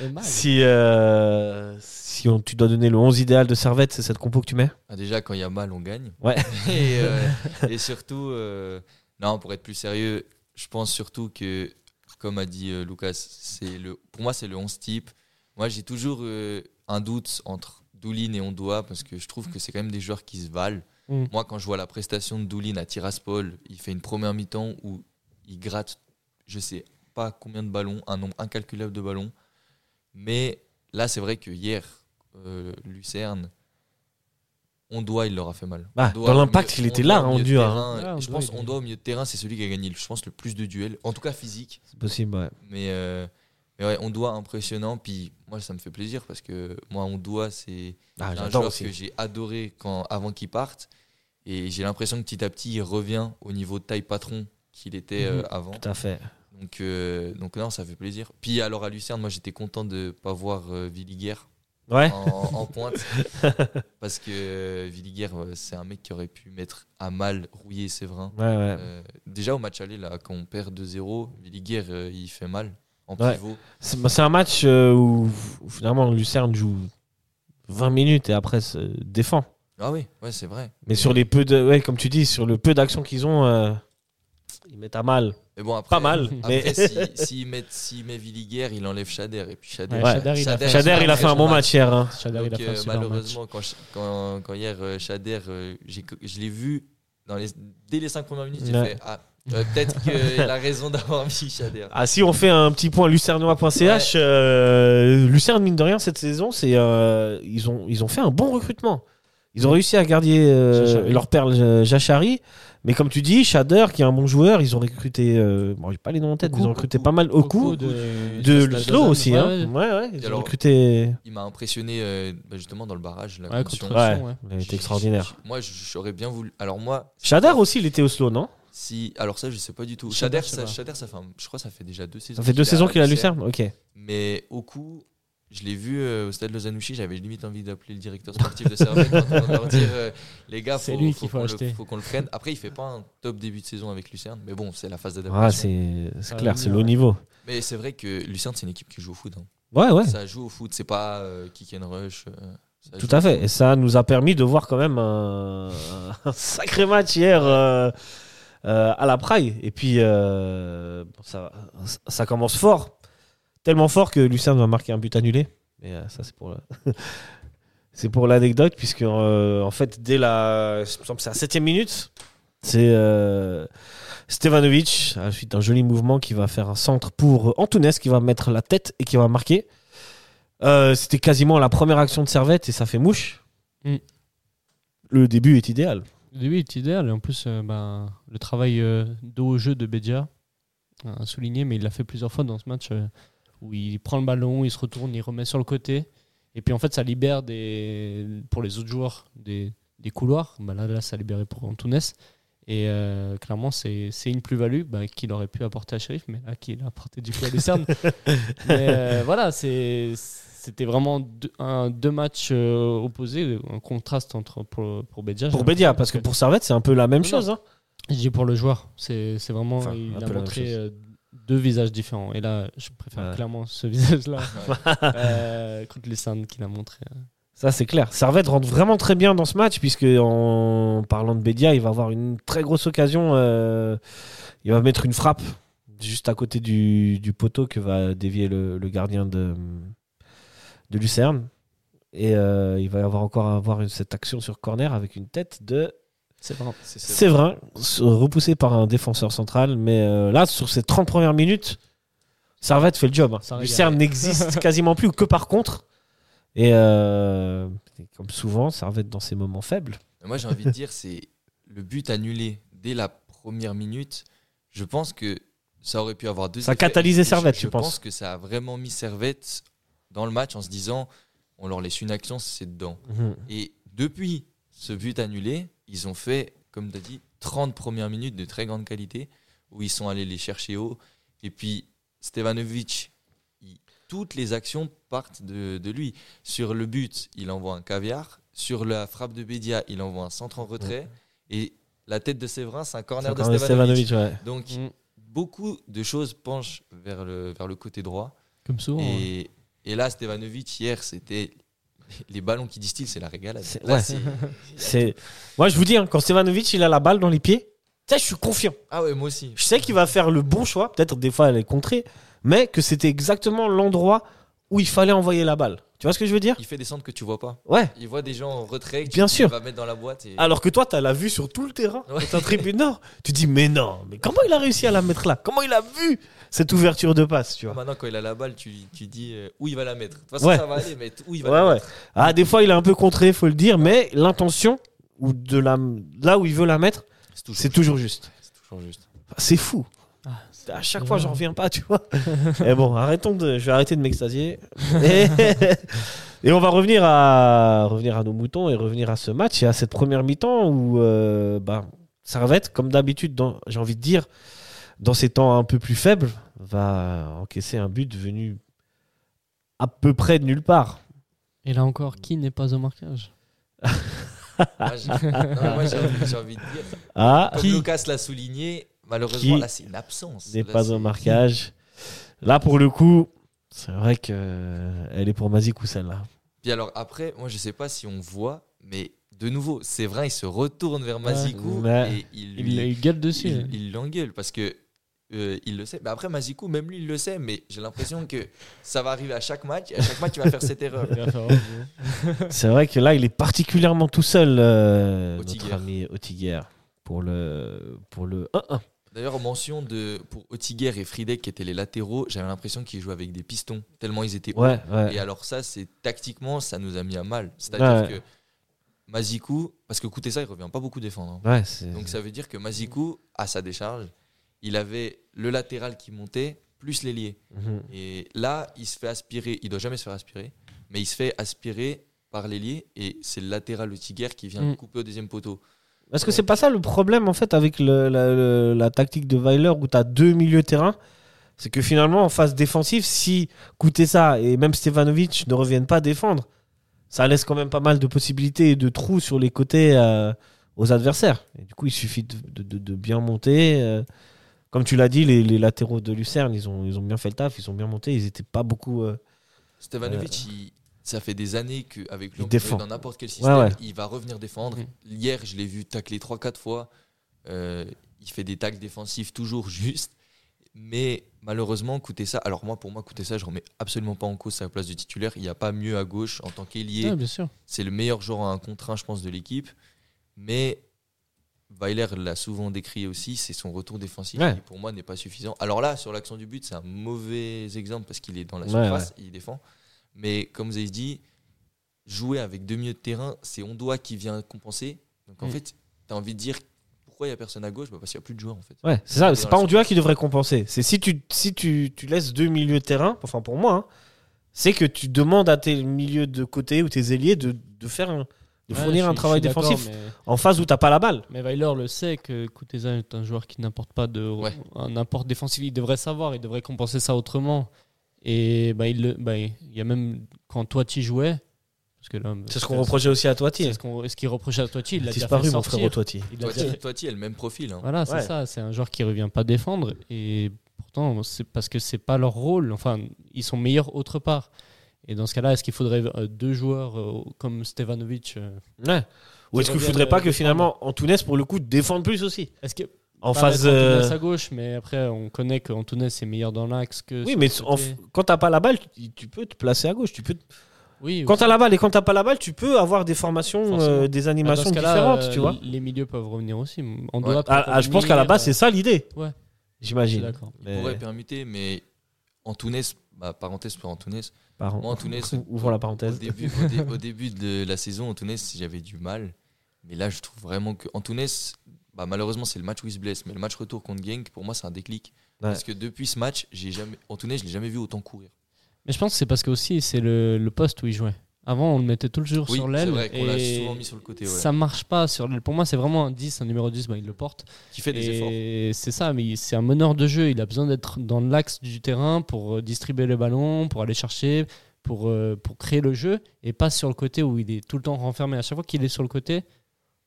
Et mal. si, euh, si on, tu dois donner le 11 idéal de Servette, c'est cette compo que tu mets? Ah, déjà, quand il y a mal, on gagne. Ouais. et, euh, et surtout, euh, non, pour être plus sérieux, je pense surtout que, comme a dit euh, Lucas, c'est le, pour moi, c'est le 11 type. Moi, j'ai toujours euh, un doute entre Doulin et Ondoa parce que je trouve que c'est quand même des joueurs qui se valent. Mm. Moi, quand je vois la prestation de Doulin à Tiraspol, il fait une première mi-temps où il gratte, je sais pas combien de ballons, un nombre incalculable de ballons. Mais là, c'est vrai que hier, euh, Lucerne, on doit, il leur a fait mal. Bah, Ondoa dans l'impact, il était Ondoa là, Ondua, terrain, hein. Je pense doit au milieu de terrain, c'est celui qui a gagné, je pense, le plus de duels. En tout cas, physique. C'est possible, ouais. Mais, euh, mais ouais, on doit impressionnant. Puis moi, ça me fait plaisir parce que moi, on doit, c'est Ah, un joueur aussi. que j'ai adoré quand, avant qu'il parte. Et j'ai l'impression que petit à petit, il revient au niveau de taille patron qu'il était euh, Mhm. avant. Tout à fait. Donc, euh, donc non, ça fait plaisir. Puis alors à Lucerne, moi, j'étais content de pas voir euh, Villiger Ouais. en, en pointe. parce que euh, Villiger, euh, c'est un mec qui aurait pu mettre à mal Rouillé et Séverin. Ouais, ouais. Euh, déjà au match aller, là, quand on perd 2-0, Villiger, euh, il fait mal en Ouais. pivot. C'est bah, c'est un match euh, où, où finalement Lucerne joue 20 minutes et après se défend. Ah oui, ouais, c'est vrai. Mais sur les peu de, ouais, comme tu dis, sur le peu d'actions qu'ils ont, euh, ils mettent à mal. Mais bon, après, Pas mal. Après, mais s'il si, met, s'il met Villiger, il enlève Shader. Et puis Ouais, Ouais. Shader, il a fait- Shader, il a fait un bon match hier. hein. Shader, il a Donc, fait un super match. malheureusement, quand, quand, quand hier, euh, Shader, j'ai- je l'ai vu dans les, dès les 5 premières minutes, j'ai Ouais. fait Ah, euh, peut-être qu'il a raison d'avoir mis Shader. Ah, si on fait un petit point lucernois.ch, euh, Lucerne, mine de rien, cette saison, c'est, euh, ils, ont, ils ont fait un bon recrutement. Ils ont réussi à garder euh, Jachari. leur perle Jachari. Mais comme tu dis, Shader, qui est un bon joueur, ils ont recruté, euh, bon, j'ai pas les noms en tête, mais ils ont recruté Oku, pas mal au coup. De, De de Slow aussi, hein. Ouais, Ouais, ouais, ils ont recruté. Il m'a impressionné euh, bah, justement dans le barrage. La Ouais, contre Sion, ouais. Il a été J'ai- extraordinaire. Moi, j'aurais bien voulu. Alors, moi. Shader aussi, il était au slow, non? Si, alors ça, je sais pas du tout. Shader, Shader, ça. Shader, ça fait, un- je crois, que ça fait déjà deux saisons. Ça fait deux saisons qu'il a Lucerne Ok. Mais au coup, je l'ai vu euh, au stade Lausanne-Ouchy, j'avais limite envie d'appeler le directeur sportif de Servette pour leur dire euh, les gars, C'est faut, lui faut qu'il faut qu'on acheter. le, faut qu'on le prenne. Après, il fait pas un top début de saison avec Lucerne, mais bon, c'est la phase Ah, d'adaptation. c'est c'est Ah, clair, c'est le haut niveau. mais c'est vrai que Lucerne, c'est une équipe qui joue au foot. hein. Ouais, ouais. Ça joue au foot, c'est pas euh, kick and rush. euh, ça Tout joue à au fait. foot. Et ça nous a permis de voir quand même un, un sacré match hier euh, euh, à la Praille. Et puis, euh, ça, ça commence fort. Tellement fort que Lucerne va marquer un but annulé. Mais euh, ça, c'est pour le- c'est pour l'anecdote, puisque en fait, dès la. c'est la septième minute, c'est Stevanovic, à la suite d'un joli mouvement, qui va faire un centre pour Antunes, qui va mettre la tête et qui va marquer. Euh, C'était quasiment la première action de Servette et ça fait mouche. Mm. Le début est idéal. Le début est idéal. Et en plus, euh, ben, le travail euh, dos au jeu de Bedia a souligné, mais il l'a fait plusieurs fois dans ce match euh, où il prend le ballon, il se retourne, il remet sur le côté. Et puis en fait, ça libère des, pour les autres joueurs des, couloirs. Ben là, là, ça a libéré pour Antunes. Et euh, clairement, c'est c'est une plus-value ben, qu'il aurait pu apporter à Sheriff, mais là, qu'il a apporté du coup à Lucerne. mais euh, voilà, c'est- c'était vraiment deux, un- deux matchs euh, opposés, un contraste entre, pour, pour Bedia. Pour Bédia, parce que pour Servette, c'est un peu la même Non, chose. hein. je dis pour le joueur, c'est c'est vraiment. Enfin, il a montré euh, deux visages différents. Et là, je préfère Ouais. clairement ce visage-là contre Lucerne qu'il a montré. Ça, c'est clair. Servette rentre vraiment très bien dans ce match, puisque en parlant de Bédia, il va avoir une très grosse occasion. euh, il va mettre une frappe juste à côté du, du poteau que va dévier le, le gardien de, de Lucerne. Et euh, il va y avoir encore avoir une- cette action sur corner avec une tête de. Séverin, s- repoussé par un défenseur central. Mais euh, là, sur ces 30 premières minutes, Servette fait le job. hein. Lucerne n'existe quasiment plus que par contre. Et euh, comme souvent, Servette dans ses moments faibles. Moi, j'ai envie de dire, c'est le but annulé dès la première minute. Je pense que ça aurait pu avoir deux Ça a catalysé Et je- Servette, je, tu penses pense que ça a vraiment mis Servette dans le match en se disant on leur laisse une action, c'est dedans. Et depuis ce but annulé, ils ont fait, comme tu as dit, 30 premières minutes de très grande qualité où ils sont allés les chercher haut. Et puis, Stevanovic, toutes les actions partent de, de lui. Sur le but, il envoie un caviar. Sur la frappe de Bédia, il envoie un centre en retrait. Et la tête de Séverin, c'est un corner de Stevanovic. Ouais. Donc, Mm. beaucoup de choses penchent vers le, vers le côté droit. Comme souvent. Et, et là, Stevanovic, hier, c'était les ballons qui distillent, c'est la régalade. C'est- Là, ouais. Moi, je vous dis, hein, quand Stevanovic il a la balle dans les pieds, je suis confiant. Ah ouais, moi aussi. Je sais qu'il va faire le bon choix. Peut-être des fois, elle est contrée. Mais que c'était exactement l'endroit où il fallait envoyer la balle. Tu vois ce que je veux dire? Il fait des centres que tu vois pas. Ouais. Il voit des gens en retrait Bien sûr. vas mettre dans la boîte. Et... Alors que toi, tu as la vue sur tout le terrain, Ouais. dans ta tribune nord. Tu dis, mais non, mais comment il a réussi à la mettre là? Comment il a vu cette ouverture de passe, tu vois? Maintenant, quand il a la balle, tu, tu dis euh, où il va la mettre? De toute façon, Ouais. ça va aller, mais où il va Ouais, la mettre? Ah, des fois, il est un peu contré, faut le dire, mais l'intention, ou de la, là où il veut la mettre, C'est toujours, c'est toujours juste. c'est toujours juste. C'est fou. Ah, À chaque fois, j'en reviens pas, tu vois. Et bon, arrêtons de. Je vais arrêter de m'extasier. Et... et on va revenir à revenir à nos moutons et revenir à ce match et à cette première mi-temps où euh, bah, Servette, comme d'habitude, dans- j'ai envie de dire, dans ces temps un peu plus faibles, va encaisser un but venu à peu près de nulle part. Et là encore, qui n'est pas au marquage? Moi, j'ai non, mais moi, j'ai envie, de dire, Ah, comme qui? Lucas l'a souligné, malheureusement, Qui là, c'est une absence. n'est Là, pas au marquage. Là, pour le coup, c'est vrai que euh, elle est pour Mazikou celle-là. Puis alors, après, moi, je sais pas si on voit, mais de nouveau, c'est vrai, il se retourne vers Mazikou Ouais. et il Il, lui il gueule dessus. hein. il l'engueule parce que euh, il le sait. Mais après, Mazikou, même lui, il le sait, mais j'ai l'impression que ça va arriver à chaque match. Et à chaque match, il va faire cette erreur. C'est vrai que là, il est particulièrement tout seul, euh, notre ami Ottiger, pour le, pour le 1-1. D'ailleurs, mention de, pour Otiger et Friedek, qui étaient les latéraux, j'avais l'impression qu'ils jouaient avec des pistons, tellement ils étaient hauts. Ouais. Et alors, ça, c'est tactiquement, ça nous a mis à mal. C'est-à-dire Ouais. que Mazikou, parce que ça il revient pas beaucoup défendre. hein. Donc ça veut dire que Mazikou, à sa décharge, il avait le latéral qui montait, plus l'ailier. Mhm. Et là, il se fait aspirer, il doit jamais se faire aspirer, mais il se fait aspirer par l'ailier et c'est le latéral le Tiger qui vient Mm. couper au deuxième poteau. Parce que c'est pas ça le problème, en fait, avec le- la, le- la tactique de Weiler où tu as deux milieux terrain. C'est que finalement, en phase défensive, si ça et même Stevanovic ne reviennent pas défendre, ça laisse quand même pas mal de possibilités et de trous sur les côtés euh, aux adversaires. Et du coup, il suffit de, de- de- de bien monter. euh. comme tu l'as dit, les, les latéraux de Lucerne, ils ont, ils ont bien fait le taf, ils ont bien monté. Ils étaient pas beaucoup. euh, Stevanovic, il- ça fait des années qu'avec lui, dans n'importe quel système, ouais. il va revenir défendre. Mhm. Hier, je l'ai vu tacler 3-4 fois. Euh, il fait des tacles défensifs toujours justes. Mais malheureusement, ça. Alors, moi, pour moi, ça, je remets absolument pas en cause sa place de titulaire. Il n'y a pas mieux à gauche en tant qu'ailier. Ouais. C'est le meilleur joueur à un contre un, je pense, de l'équipe. Mais Weiler l'a souvent décrit aussi, c'est son retour défensif Ouais. qui, pour moi, n'est pas suffisant. Alors là, sur l'action du but, c'est un mauvais exemple parce qu'il est dans la Ouais, surface, il défend. Mais comme vous avez dit, jouer avec deux milieux de terrain, c'est Ondoa qui vient compenser. Donc en Mm. fait, tu as envie de dire pourquoi il n'y a personne à gauche bah, Parce qu'il n'y a plus de joueurs en fait. Ouais, c'est ça. C'est pas. Ondua qui devrait compenser. C'est si tu si tu, tu laisses deux milieux de terrain, enfin pour moi, hein, c'est que tu demandes à tes milieux de côté ou tes ailiers de, de faire un- de fournir un suis- travail défensif Mais, en phase où t'as pas la balle. mais Weiler le sait que Kuteza est un joueur qui n'apporte pas de Ouais. un apport défensif. Il devrait savoir, il devrait compenser ça autrement. Et bah, il, le- bah, il y a même quand Toiti jouait, parce que là, C'est ce qu'on reprochait aussi à Toiti. C'est ce qu'on- ce qu'il reprochait à Toiti. Il déjà Disparu mon frère Toiti. Toiti, a le même profil. hein. Voilà, c'est Ouais. ça. C'est un joueur qui revient pas défendre. Et pourtant, c'est parce que c'est pas leur rôle. Enfin, ils sont meilleurs autre part. Et dans ce cas-là, est-ce qu'il faudrait euh, deux joueurs euh, comme Stevanovic euh, Ouais. Ou est-ce qu'il reviennent, faudrait pas que défendre. finalement Antunes pour le coup défende plus aussi? Est-ce que en phase. Antunes euh, à gauche, mais après, on connaît qu'Antunes est meilleur dans l'axe que. Oui, mais en quand t'as pas la balle, tu, tu peux te placer à gauche. Tu peux. Oui, Quand t'as la balle et quand t'as pas la balle, tu peux avoir des formations, euh, des Bah, animations différentes, euh, tu vois. Les milieux peuvent revenir aussi. On Ouais. doit Ah, ah, je pense qu'à la base, c'est ça l'idée. Ouais. J'imagine. d'accord. Il Mais- pourrait permuter, mais Antunes, bah, parenthèse pour Antunes, Pardon. Moi, Antunes, Ouvrons la au parenthèse. début, au, dé- au début de la saison, Antunes, j'avais du mal. Mais là, je trouve vraiment que Antunes, bah, malheureusement, c'est le match où il se blesse. Mais le match retour contre Genk, pour moi, c'est un déclic. Parce que depuis ce match, j'ai jamais, Antunes, je l'ai jamais vu autant courir. Mais je pense que c'est parce que aussi c'est le, le poste où il jouait. Avant, on le mettait toujours Oui, sur c'est l'aile. vrai qu'on l'a et souvent mis sur le côté. Ouais. Ça marche pas sur l'aile. Pour moi, c'est vraiment un 10, un numéro 10, bah, il le porte. Qui fait des efforts. C'est ça, mais c'est un meneur de jeu. Il a besoin d'être dans l'axe du terrain pour euh, distribuer le ballon, pour aller chercher, pour, euh, pour créer le jeu, et pas sur le côté où il est tout le temps renfermé. À chaque fois qu'il est sur le côté,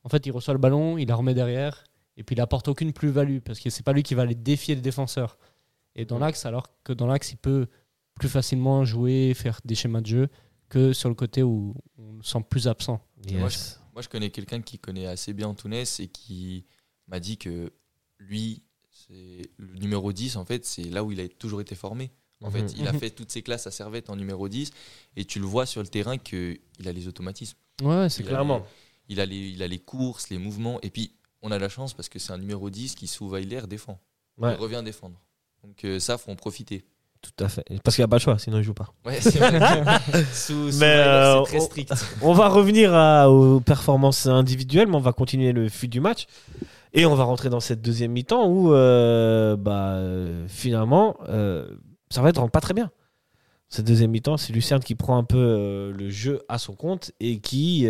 en fait, il reçoit le ballon, il la remet derrière, et puis il apporte aucune plus-value, parce que c'est pas lui qui va aller défier le défenseur. Et dans l'axe, alors que dans l'axe, il peut plus facilement jouer, faire des schémas de jeu, que sur le côté où on le sent plus absent. Moi, je connais quelqu'un qui connaît assez bien Antunes et qui m'a dit que lui, c'est le numéro 10, en fait, c'est là où il a toujours été formé. En fait, Mhm. il a fait toutes ses classes à Servette en numéro 10 et tu le vois sur le terrain qu'il a les automatismes. Ouais, c'est. Clairement. Il a, les, il a les courses, les mouvements. Et puis, on a la chance parce que c'est un numéro 10 qui, sous Weiler, défend. Ouais. Il revient défendre. Donc, euh, ça, faut en profiter. Tout à fait. Parce qu'il n'y a pas le choix, sinon il joue pas. Ouais, c'est vrai. sous, sous euh, c'est très on- strict. On va revenir à- aux performances individuelles, mais on va continuer le fil du match. Et on va rentrer dans cette deuxième mi-temps où, euh, bah, euh, finalement, ça va être pas très bien. Cette deuxième mi-temps, c'est Lucerne qui prend un peu le jeu à son compte et qui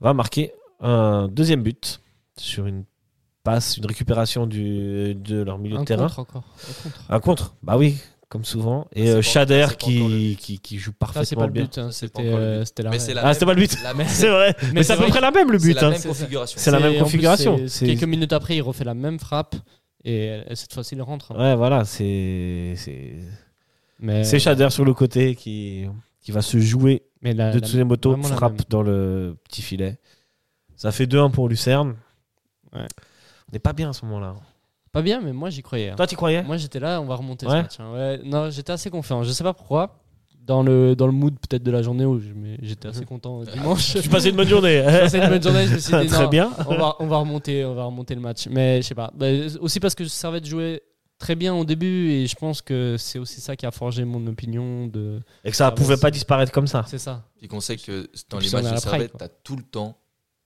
va marquer un deuxième but sur une passe, une récupération du, de leur milieu Un de terrain. contre encore. Un contre. Un contre, bah oui, comme souvent. Et euh, pas- Shader pas le qui, but. qui, qui joue Là, c'est parfaitement pas le but, hein, C'est c'était pas encore le euh, but. c'était la Mais c'est la Ah, c'était pas le but. La même, C'est vrai. Mais, c'est à peu près la même le c'est but. la hein. même C'est- configuration. C'est la même configuration. Quelques minutes après, il refait la même frappe et elle- cette fois-ci, il rentre. hein. Ouais, voilà, c'est c'est Mais, c'est Shader sur le côté qui qui va se jouer mais la- de la- Tsunemoto, la frappe dans le petit filet. Ça fait 2-1 pour Lucerne. Ouais. On n'est pas bien à ce moment-là. Pas bien, mais moi, j'y croyais. hein. Toi, tu croyais? Moi, j'étais là, on va remonter Ouais. ce match. hein. Ouais, non, j'étais assez confiant. Je sais pas pourquoi. Dans le, dans le mood peut-être de la journée où je- j'étais assez content euh, dimanche. Tu passais une bonne journée. C'est une bonne journée, je me suis dit, Très non, bien. on va, on va remonter, on va remonter le match. Mais je sais pas. Bah, aussi parce que Servette jouait très bien au début et je pense que c'est aussi ça qui a forgé mon opinion de. Et que ça Ah, pouvait pas disparaître comme ça. C'est ça. Puis qu'on sait que dans les matchs de Servette, quoi. t'as tout le temps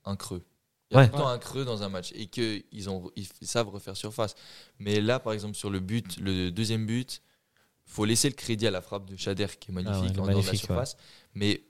un creux. Il y a Ouais. tout le temps un creux dans un match et qu'ils ont, ils savent refaire surface. Mais là, par exemple, sur le but, le deuxième but, faut laisser le crédit à la frappe de Shader qui est magnifique Ah ouais, est en dehors de la magnifique, surface. Mais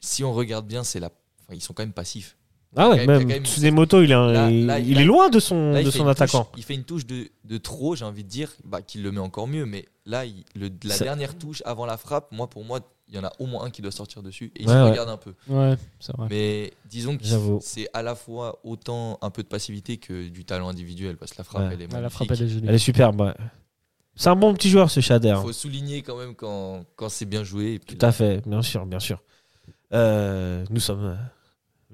si on regarde bien, c'est la, enfin, ils sont quand même passifs. Ah ouais, même même- Tsunemoto, il, est, un- Là- il, là, il là- est loin de son, Là, de son touche- attaquant. il fait une touche de, de trop, j'ai envie de dire, bah, qu'il le met encore mieux. Mais là, il- le, la Ça- dernière touche avant la frappe, moi, pour moi, il y en a au moins un qui doit sortir dessus et il Ouais, se ouais. regarde un peu. Ouais, c'est vrai. Mais disons que c'est à la fois autant un peu de passivité que du talent individuel parce que la frappe Ouais. elle est Ouais, la magnifique. frappe, elle est. Elle est superbe. ouais. C'est un bon petit joueur, ce Shader. Il faut souligner quand même quand, quand c'est bien joué. Et puis Tout à fait, bien sûr, bien sûr. Euh, nous sommes euh,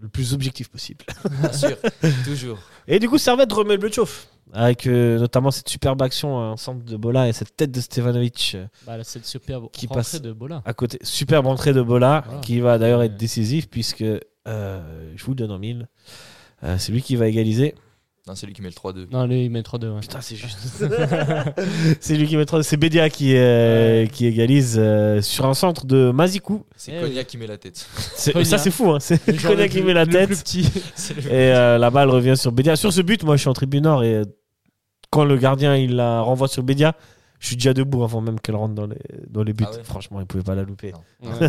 le plus objectif possible. Bien sûr, toujours. Et du coup, Servette remet le bleu de chauffe. Avec euh, notamment cette superbe action en centre de Bola et cette tête de Stevanovic euh, Bah, cette superbe Qui passe- de Bola. à côté. Superbe entrée de Bola Voilà. qui va d'ailleurs être décisif puisque euh, je vous le donne en mille. Euh, c'est lui qui va égaliser. Non, c'est lui qui met le 3-2. Non, lui, il met 3-2. Ouais. Putain, c'est juste. c'est lui qui met trois- C'est Bédia qui, euh, qui égalise euh, sur un centre de Mazikou. C'est Eh Konya qui met la tête. C'est-. Ça, c'est fou. Hein. C'est Le le qui met la le tête. plus petit. Et euh, la balle revient sur Bédia. Sur ce but, moi, je suis en tribune nord et quand le gardien il la renvoie sur Bédia, je suis déjà debout avant même qu'elle rentre dans les, dans les buts. Ah ouais Franchement, il pouvait pas la louper. Non. Ouais.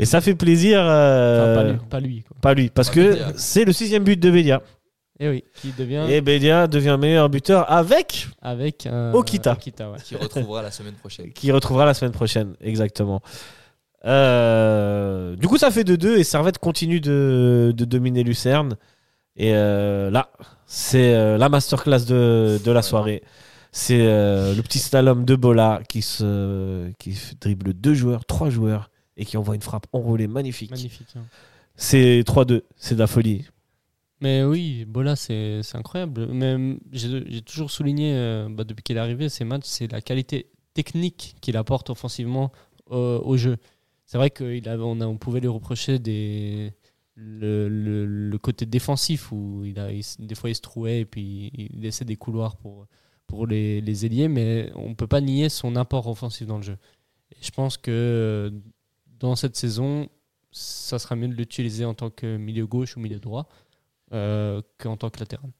Et ça fait plaisir. euh, Enfin, pas lui, pas lui, quoi. pas lui, parce Pas que Bédia. c'est le sixième but de Bédia. Et oui, qui devient Et Bédia devient meilleur buteur avec avec un Okita. Okita, ouais. Qui retrouvera la semaine prochaine. qui retrouvera la semaine prochaine, exactement. Euh, du coup, ça fait 2-2 et Servette continue de, de dominer Lucerne. Et euh, là, c'est euh, la masterclass de, de la soirée. C'est euh, le petit slalom de Bola qui, se, qui dribble deux joueurs, trois joueurs et qui envoie une frappe enroulée magnifique. Magnifique. hein. C'est 3-2, c'est de la folie. Mais oui, Bola, c'est incroyable. Mais j'ai toujours souligné, euh, bah, depuis qu'il est arrivé, ces matchs, c'est la qualité technique qu'il apporte offensivement au jeu. C'est vrai qu'on on, pouvait lui reprocher des, le, le- côté défensif où il a, des fois il se trouait et puis il laissait des couloirs pour, pour les, les ailiers, mais on ne peut pas nier son apport offensif dans le jeu. Et je pense que dans cette saison, ça sera mieux de l'utiliser en tant que milieu gauche ou milieu droit euh, qu'en tant que latéral.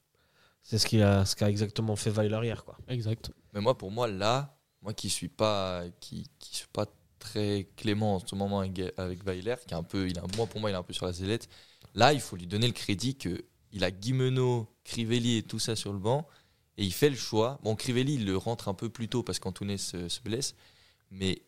C'est ce qu'a ce qu'a exactement fait Weiler hier. Quoi. Exact. Mais moi, pour moi, là, moi qui suis pas, qui, qui suis pas très clément en ce moment avec, Weiler, qui est un peu, il a, moi pour moi, il est un peu sur la sellette. Là, il faut lui donner le crédit que il a Guimeno, Crivelli et tout ça sur le banc, et il fait le choix. Bon, Crivelli, il le rentre un peu plus tôt parce qu'Antunes se, se blesse, mais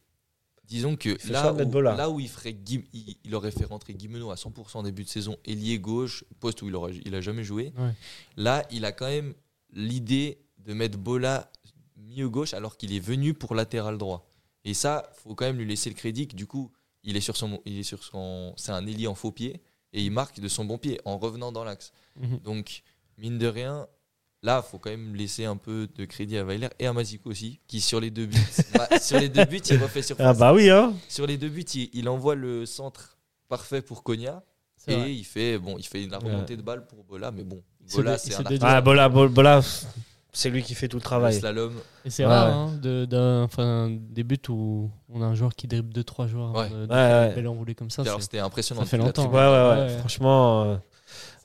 disons que là où, Bola. là où il ferait, il, il aurait fait rentrer Guimeno à 100% en début de saison, ailier gauche, poste où il aurait, il a jamais joué. Ouais. Là, il a quand même l'idée de mettre Bola milieu gauche alors qu'il est venu pour latéral droit. Et ça, faut quand même lui laisser le crédit que du coup, il est sur son, il est sur son, c'est un ailier en faux pied et il marque de son bon pied en revenant dans l'axe. Mhm. Donc, mine de rien, là, faut quand même laisser un peu de crédit à Weiler et à Mazico aussi, qui sur les deux buts, bah, sur les deux buts, il refait surface. Ah bah oui, hein Sur les deux buts, il, il envoie le centre parfait pour Konya et vrai. il fait, bon, il fait la remontée de balle pour Bola, mais bon, Il Bola, c'est il un. Ah, Bola, Bola, c'est lui qui fait tout le Le travail. slalom, Et c'est Ouais, rare, hein, de, d'un- enfin, des buts où on a un joueur qui dribble 2-3 joueurs Ouais. de, de Ouais, ouais. une belle enroulée comme ça. C'était impressionnant. ça fait longtemps. Ouais, ouais, ouais. Ouais. Franchement. euh,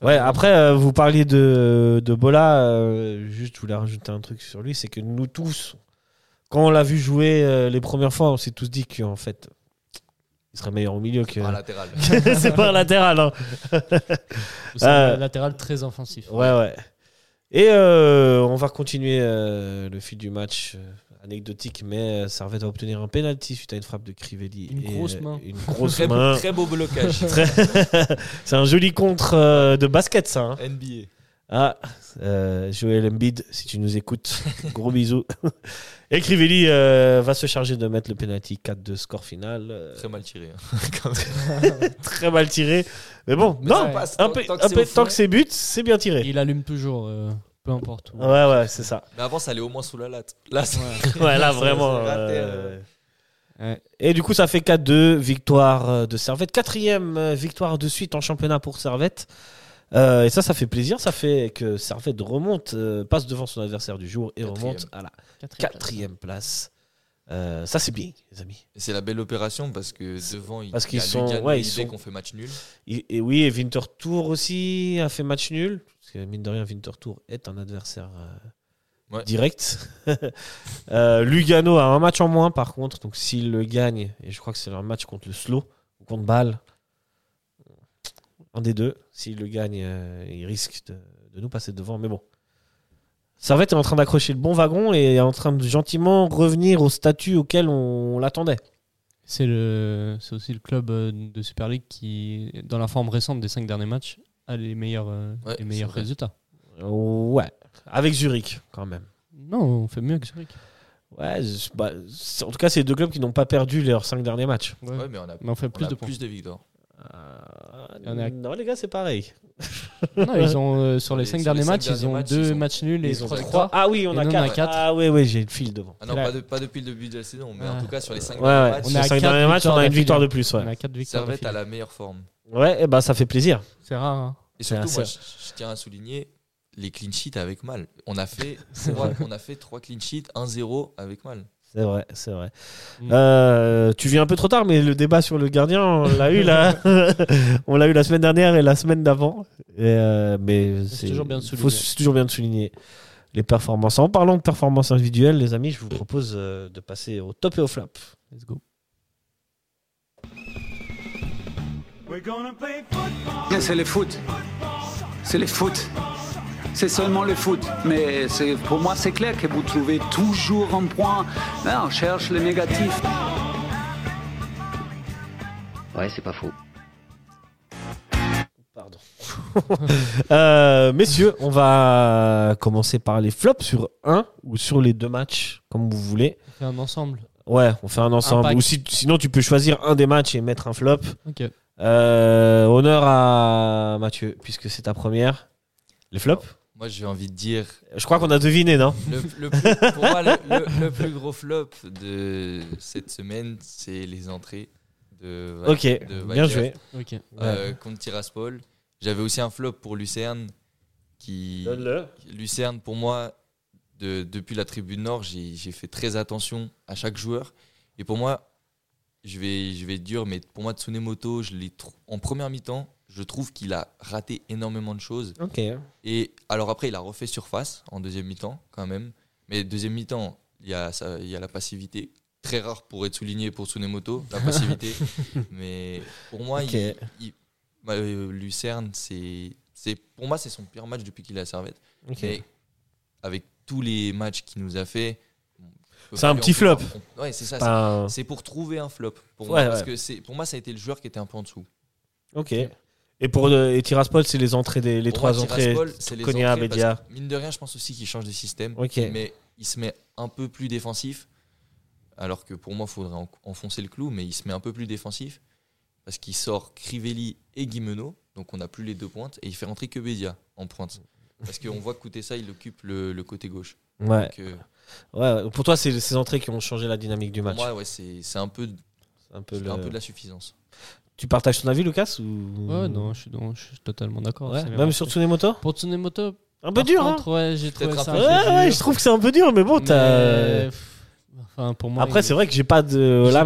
Ouais, fait après, euh, vous parliez de, de Bola. euh, juste, je voulais rajouter un truc sur lui c'est que nous tous, quand on l'a vu jouer euh, les premières fois, on s'est tous dit qu'en fait, il serait meilleur au milieu que. Par latéral. c'est pas un latéral, hein. C'est Euh, un latéral très offensif. Ouais, ouais. Et euh, on va continuer euh, le fil du match. Euh, anecdotique, mais euh, Servette va obtenir un penalty suite à une frappe de Crivelli. Une Et, grosse euh, main. Une grosse Très, beau- main. très beau blocage. Très- c'est un joli contre euh, de basket, ça. hein. NBA. Ah, euh, Joël Embiid, si tu nous écoutes, gros bisous. Et Crivelli euh, va se charger de mettre le penalty 4 de score final. euh, Très mal tiré. hein. Très mal tiré. Mais bon, Mais non, ça un tant- peu- tant que un c'est peu- au fond. tant que c'est but, c'est bien tiré. Il allume toujours, euh, peu importe. où. Ouais, ouais, c'est ça. Mais avant, ça allait au moins sous la latte. Là, c'est- Ouais. Ouais, là, vraiment. euh, Ouais. Et du coup, ça fait 4-2, victoire euh, de Servette. Quatrième euh, victoire de suite en championnat pour Servette. Euh, et ça, ça fait plaisir. Ça fait que Servette remonte, euh, passe devant son adversaire du jour et Quatrième. remonte à la Quatrième place. quatrième place. Euh, ça, c'est bien, les amis. C'est la belle opération parce que devant, Parce il qu'ils y a sont- ouais, ils sont- qui ont fait match nul. Et, et oui, et Winterthur aussi a fait match nul. Parce que mine de rien, Winterthur est un adversaire euh, Ouais. direct. Euh, Lugano a un match en moins, par contre. Donc s'il le gagne, et je crois que c'est leur match contre le Slow ou contre Bâle, un des deux, s'il le gagne, euh, il risque de, de nous passer devant. Mais bon. Servette est en train d'accrocher le bon wagon et est en train de gentiment revenir au statut auquel on l'attendait. C'est le, c'est aussi le club de Super League qui, dans la forme récente des cinq derniers matchs, a les meilleurs, euh, Ouais, les meilleurs c'est vrai. résultats. Ouais, avec Zurich quand même. Non, on fait mieux que Zurich. Ouais, je- bah, c'est- en tout cas, c'est deux clubs qui n'ont pas perdu leurs cinq derniers matchs. Ouais. Ouais, mais on a, Mais on fait on plus a de points. plus de victoires. Il y en a- Non, les gars, c'est pareil. Non, ils ont, euh, sur les Sur cinq les derniers cinq matchs, ils ont matchs, deux ils ont- matchs nuls et Ils ont trois cinq victoires. Ah oui, on Et a nous, on a quatre. quatre. Ah oui, oui, j'ai le fil devant. Ah non, pas, de- pas depuis le début de la saison, mais en tout cas sur les 5 Ouais, ouais. On Sur est à les cinq quatre derniers matchs, on a une victoire de plus. On Ouais, a quatre victoires. Servette a d'affilée. la meilleure forme. ouais et bah, ça fait plaisir. C'est rare. hein. Et surtout, moi, je, je tiens à souligner les clean sheets avec mal. On a fait, on a fait 3 clean sheets, 1-0 avec mal. C'est vrai, c'est vrai. Mm. Euh, tu viens un peu trop tard, mais le débat sur le gardien, on l'a eu là. on l'a eu la semaine dernière et la semaine d'avant. Euh, mais C'est toujours bien de faut- souligner. C'est toujours bien de souligner les performances. En parlant de performances individuelles, les amis, je vous propose euh, de passer au top et au flop. Let's go. C'est le foot. C'est le foot. C'est seulement le foot. Mais pour moi, c'est clair que vous trouvez toujours un point. Là, on cherche le négatif. Ouais, c'est pas faux. Pardon. Euh, messieurs, on va commencer par les flops sur un ou sur les deux matchs, comme vous voulez. On fait un ensemble. Ouais, on fait un ensemble. Ou si- sinon, tu peux choisir un des matchs et mettre un flop. Ok. Euh, honneur à Mathieu, puisque c'est ta première. Les flops? Moi, j'ai envie de dire, Je crois qu'on a deviné, non le, le plus- pour moi, le, le- le plus gros flop de cette semaine, c'est les entrées de, Ok, de bien joué. Ok. euh, contre Tiraspol. J'avais aussi un flop pour Lucerne, qui, Lucerne, pour moi, de- depuis la tribune nord, j'ai j'ai fait très attention à chaque joueur. Et pour moi, je vais, je vais être dur, mais pour moi, Tsunemoto, je l'ai en première mi-temps, je trouve qu'il a raté énormément de choses. Ok. Et alors après, il a refait surface en deuxième mi-temps, quand même. Mais deuxième mi-temps, il y, a ça- il y a la passivité. Très rare pour être souligné pour Tsunemoto, la passivité. mais pour moi, il, il- bah, euh, Lucerne, c'est, c'est, pour moi, c'est son pire match depuis qu'il est à Servette. Ok. Mais avec tous les matchs qu'il nous a fait. C'est un petit flop. On- ouais, c'est ça. Pas C'est, pour trouver un flop. Pour Ouais, moi, parce ouais. que c'est, pour moi, ça a été le joueur qui était un peu en dessous. Ok. Et pour euh, et Tiraspol, c'est les entrées des les Pour trois moi, entrées. C'est les Konya, entrées, parce Bédia. que, Mine de rien, je pense aussi qu'il change de système. Ok. Mais il se met un peu plus défensif. Alors que pour moi, il faudrait en- enfoncer le clou, mais il se met un peu plus défensif. Parce qu'il sort Crivelli et Guimeno, donc on n'a plus les deux pointes, et il fait rentrer que Bédia en pointe. Parce qu'on voit que ça, il occupe le, le côté gauche. Ouais. Donc, euh, ouais. ouais. Pour toi, c'est ces entrées qui ont changé la dynamique du pour match. moi, ouais, c'est un, peu, un peu le- un peu de la suffisance. Tu partages ton avis, Lucas ou... Ouais, non, je suis, non, je suis totalement d'accord. Ouais, Même sur Tsunemoto? Pour Tsunemoto, Un peu dur, hein ouais, j'ai trouvé ça Ouais, ouais, je trouve que c'est un peu dur, mais bon, t'as. Mais, pff, Enfin, pour moi, Après, il- c'est vrai que j'ai pas de. Là,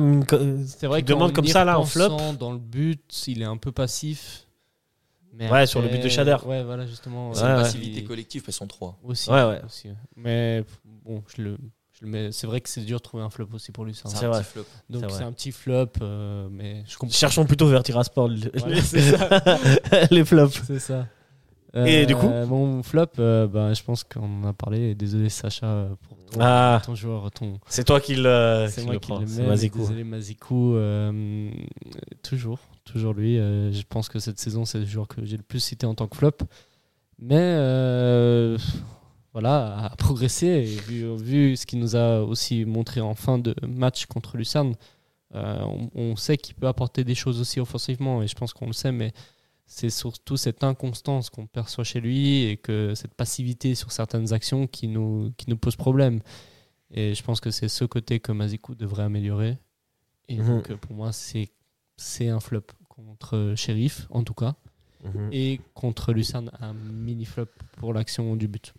C'est vrai tu demandes qu'en comme ça, là, en flop. Dans le but, il est un peu passif. Mais Ouais, sur le but de Shader. Ouais, voilà, justement. C'est Ouais, une passivité collective, elles sont trois. Aussi. Ouais, ouais. aussi, ouais. Mais bon, je le, le mets. C'est vrai que c'est dur de trouver un flop aussi pour lui. C'est un petit flop. Donc c'est un petit flop, euh, mais je comprends. Cherchons plutôt vers c'est ça. les flops. C'est ça. Et du coup Mon flop, euh, bah, je pense qu'on en a parlé. Désolé, Sacha, euh, pour ton, Ah. ton joueur. Ton... C'est toi qui le, C'est moi le qui prends. le C'est mets. mais Mazikou. Désolé, Mazikou. euh, toujours, toujours lui. Euh, je pense que cette saison, c'est le joueur que j'ai le plus cité en tant que flop. Mais euh, voilà, a progressé et vu, vu ce qu'il nous a aussi montré en fin de match contre Lucerne, euh, on, on sait qu'il peut apporter des choses aussi offensivement et je pense qu'on le sait, mais c'est surtout cette inconstance qu'on perçoit chez lui et que cette passivité sur certaines actions qui nous, qui nous pose problème. Et je pense que c'est ce côté que Mazikou devrait améliorer. Et Mhm. donc, pour moi, c'est c'est un flop contre Sheriff, en tout cas. Mhm. Et contre Lucerne, un mini flop pour l'action du but.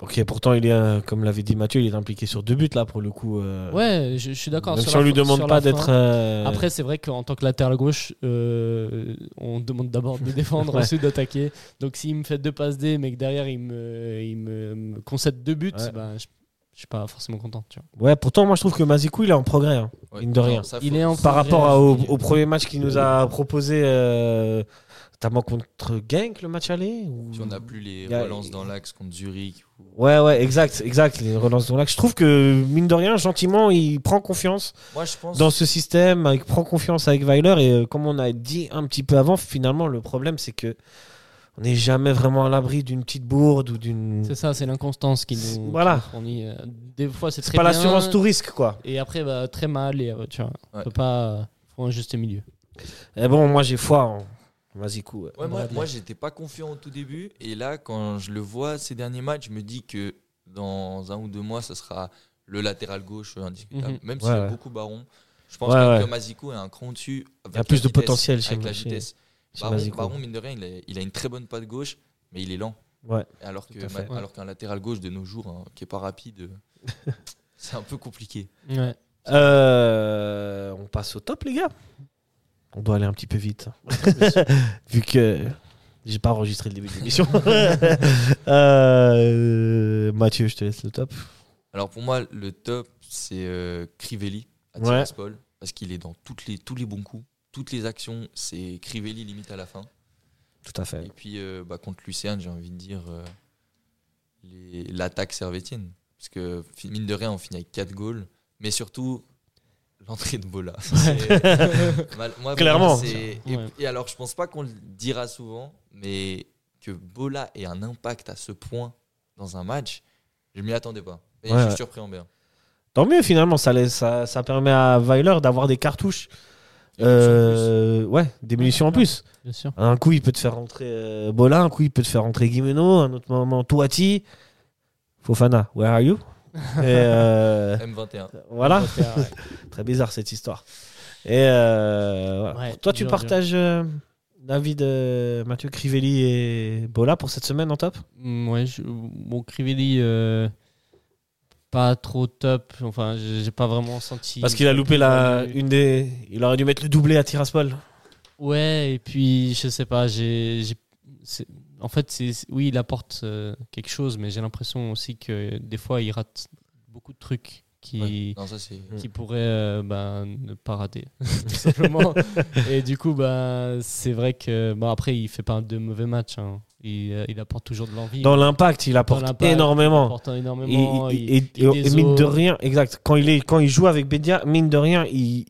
Ok, pourtant, il est, comme l'avait dit Mathieu, il est impliqué sur deux buts là pour le coup. euh, Ouais, je, je suis d'accord. Même sur si on lui demande pas d'être. euh, Après, c'est vrai qu'en tant que latéral gauche, euh, on demande d'abord de défendre, Ouais. ensuite d'attaquer. Donc, s'il me fait deux passes D, mais que derrière, il me, il me, me concède deux buts, Ouais. bah, je, je suis pas forcément content. Tu vois. Ouais, pourtant, moi je trouve que Mazikou il est en progrès. hein, Ouais. Mine de rien. Il est en Par progrès, rapport à- au, je- au premier match qu'il nous a proposé, euh, notamment contre Genk, le match aller ou- Si on n'a plus les a- relances dans l'axe contre Zurich. ou- Ouais, ouais, exact, exact, les relances dans l'axe. Je trouve que, mine de rien, gentiment, il prend confiance Moi, je pense. dans ce système, il prend confiance avec Weiler. Et euh, comme on a dit un petit peu avant, finalement, le problème, c'est que on n'est jamais vraiment à l'abri d'une petite bourde ou d'une. C'est ça, c'est l'inconstance qui nous, voilà. qui nous fournit. euh, Des fois, c'est C'est très pas l'assurance tout risque, quoi. Et après, bah, très mal. Et, euh, tu vois, on Ouais. peut pas. faut un juste milieu. Et bon, moi, j'ai foi en Mazikou. ouais. Ouais, moi, j'étais pas confiant au tout début. Et là, quand je le vois ces derniers matchs, je me dis que dans un ou deux mois, ça sera le latéral gauche indiscutable. Mhm. Même Ouais, s'il y a ouais. beaucoup Baron. Je pense Ouais, que Mazikou est un cran dessus. Il y a plus de potentiel chez avec la chez- vitesse. chez Baron, mine de rien, il a, il a une très bonne patte gauche, mais il est lent. Ouais. Alors qu'un latéral gauche de nos jours, hein, qui est pas rapide, c'est un peu compliqué. Ouais. Euh, on passe au top, les gars. On doit aller un petit peu vite. Vu que j'ai pas enregistré le début de l'émission. Euh, Mathieu, je te laisse le top. Alors pour moi, le top, c'est euh, Crivelli à Ouais. Tiraspol, parce qu'il est dans toutes les, tous les bons coups, toutes les actions, c'est Crivelli limite à la fin. Tout à fait. Et puis euh, bah, contre Lucerne, j'ai envie de dire euh, l'attaque servétienne. Parce que mine de rien, on finit avec 4 goals, mais surtout l'entrée de Bola. Moi, Clairement. Et, Ouais. et alors, je pense pas qu'on le dira souvent, mais que Bola ait un impact à ce point dans un match, je m'y attendais pas. Et Ouais, je suis surpris en bien. Tant mieux, finalement, ça, laisse- ça, ça permet à Weiler d'avoir des cartouches. Euh, ouais, des munitions en plus. Bien sûr. Un coup, il peut te faire rentrer euh, Bola, un coup, il peut te faire rentrer Guimeno, un autre moment, Touati. Fofana, where are you? Euh, M21. Voilà, Ouais. très bizarre cette histoire. Et euh, voilà. Ouais, toi, tu partages euh, l'avis de Mathieu Crivelli et Bola pour cette semaine en top? Mm, Ouais, je- bon, Crivelli, euh, pas trop top. Enfin, j'ai pas vraiment senti. Parce qu'il a loupé la, une des. Il aurait dû mettre le doublé à Tiraspol. Ouais, et puis je sais pas, j'ai, j'ai- c'est- en fait, c'est, oui, il apporte euh, quelque chose, mais j'ai l'impression aussi que des fois, il rate beaucoup de trucs qui, Ouais. Non, ça c'est. qui pourraient euh, bah, ne pas rater, tout simplement. et du coup, bah, c'est vrai que, bon, après, il fait pas de mauvais matchs. hein. Il, euh, il apporte toujours de l'envie. Dans l'impact, il apporte l'impact, Il énormément. apporte énormément. et- il- et- il et mine de rien, exact. Quand il, est, quand il joue avec Bédia, mine de rien, il,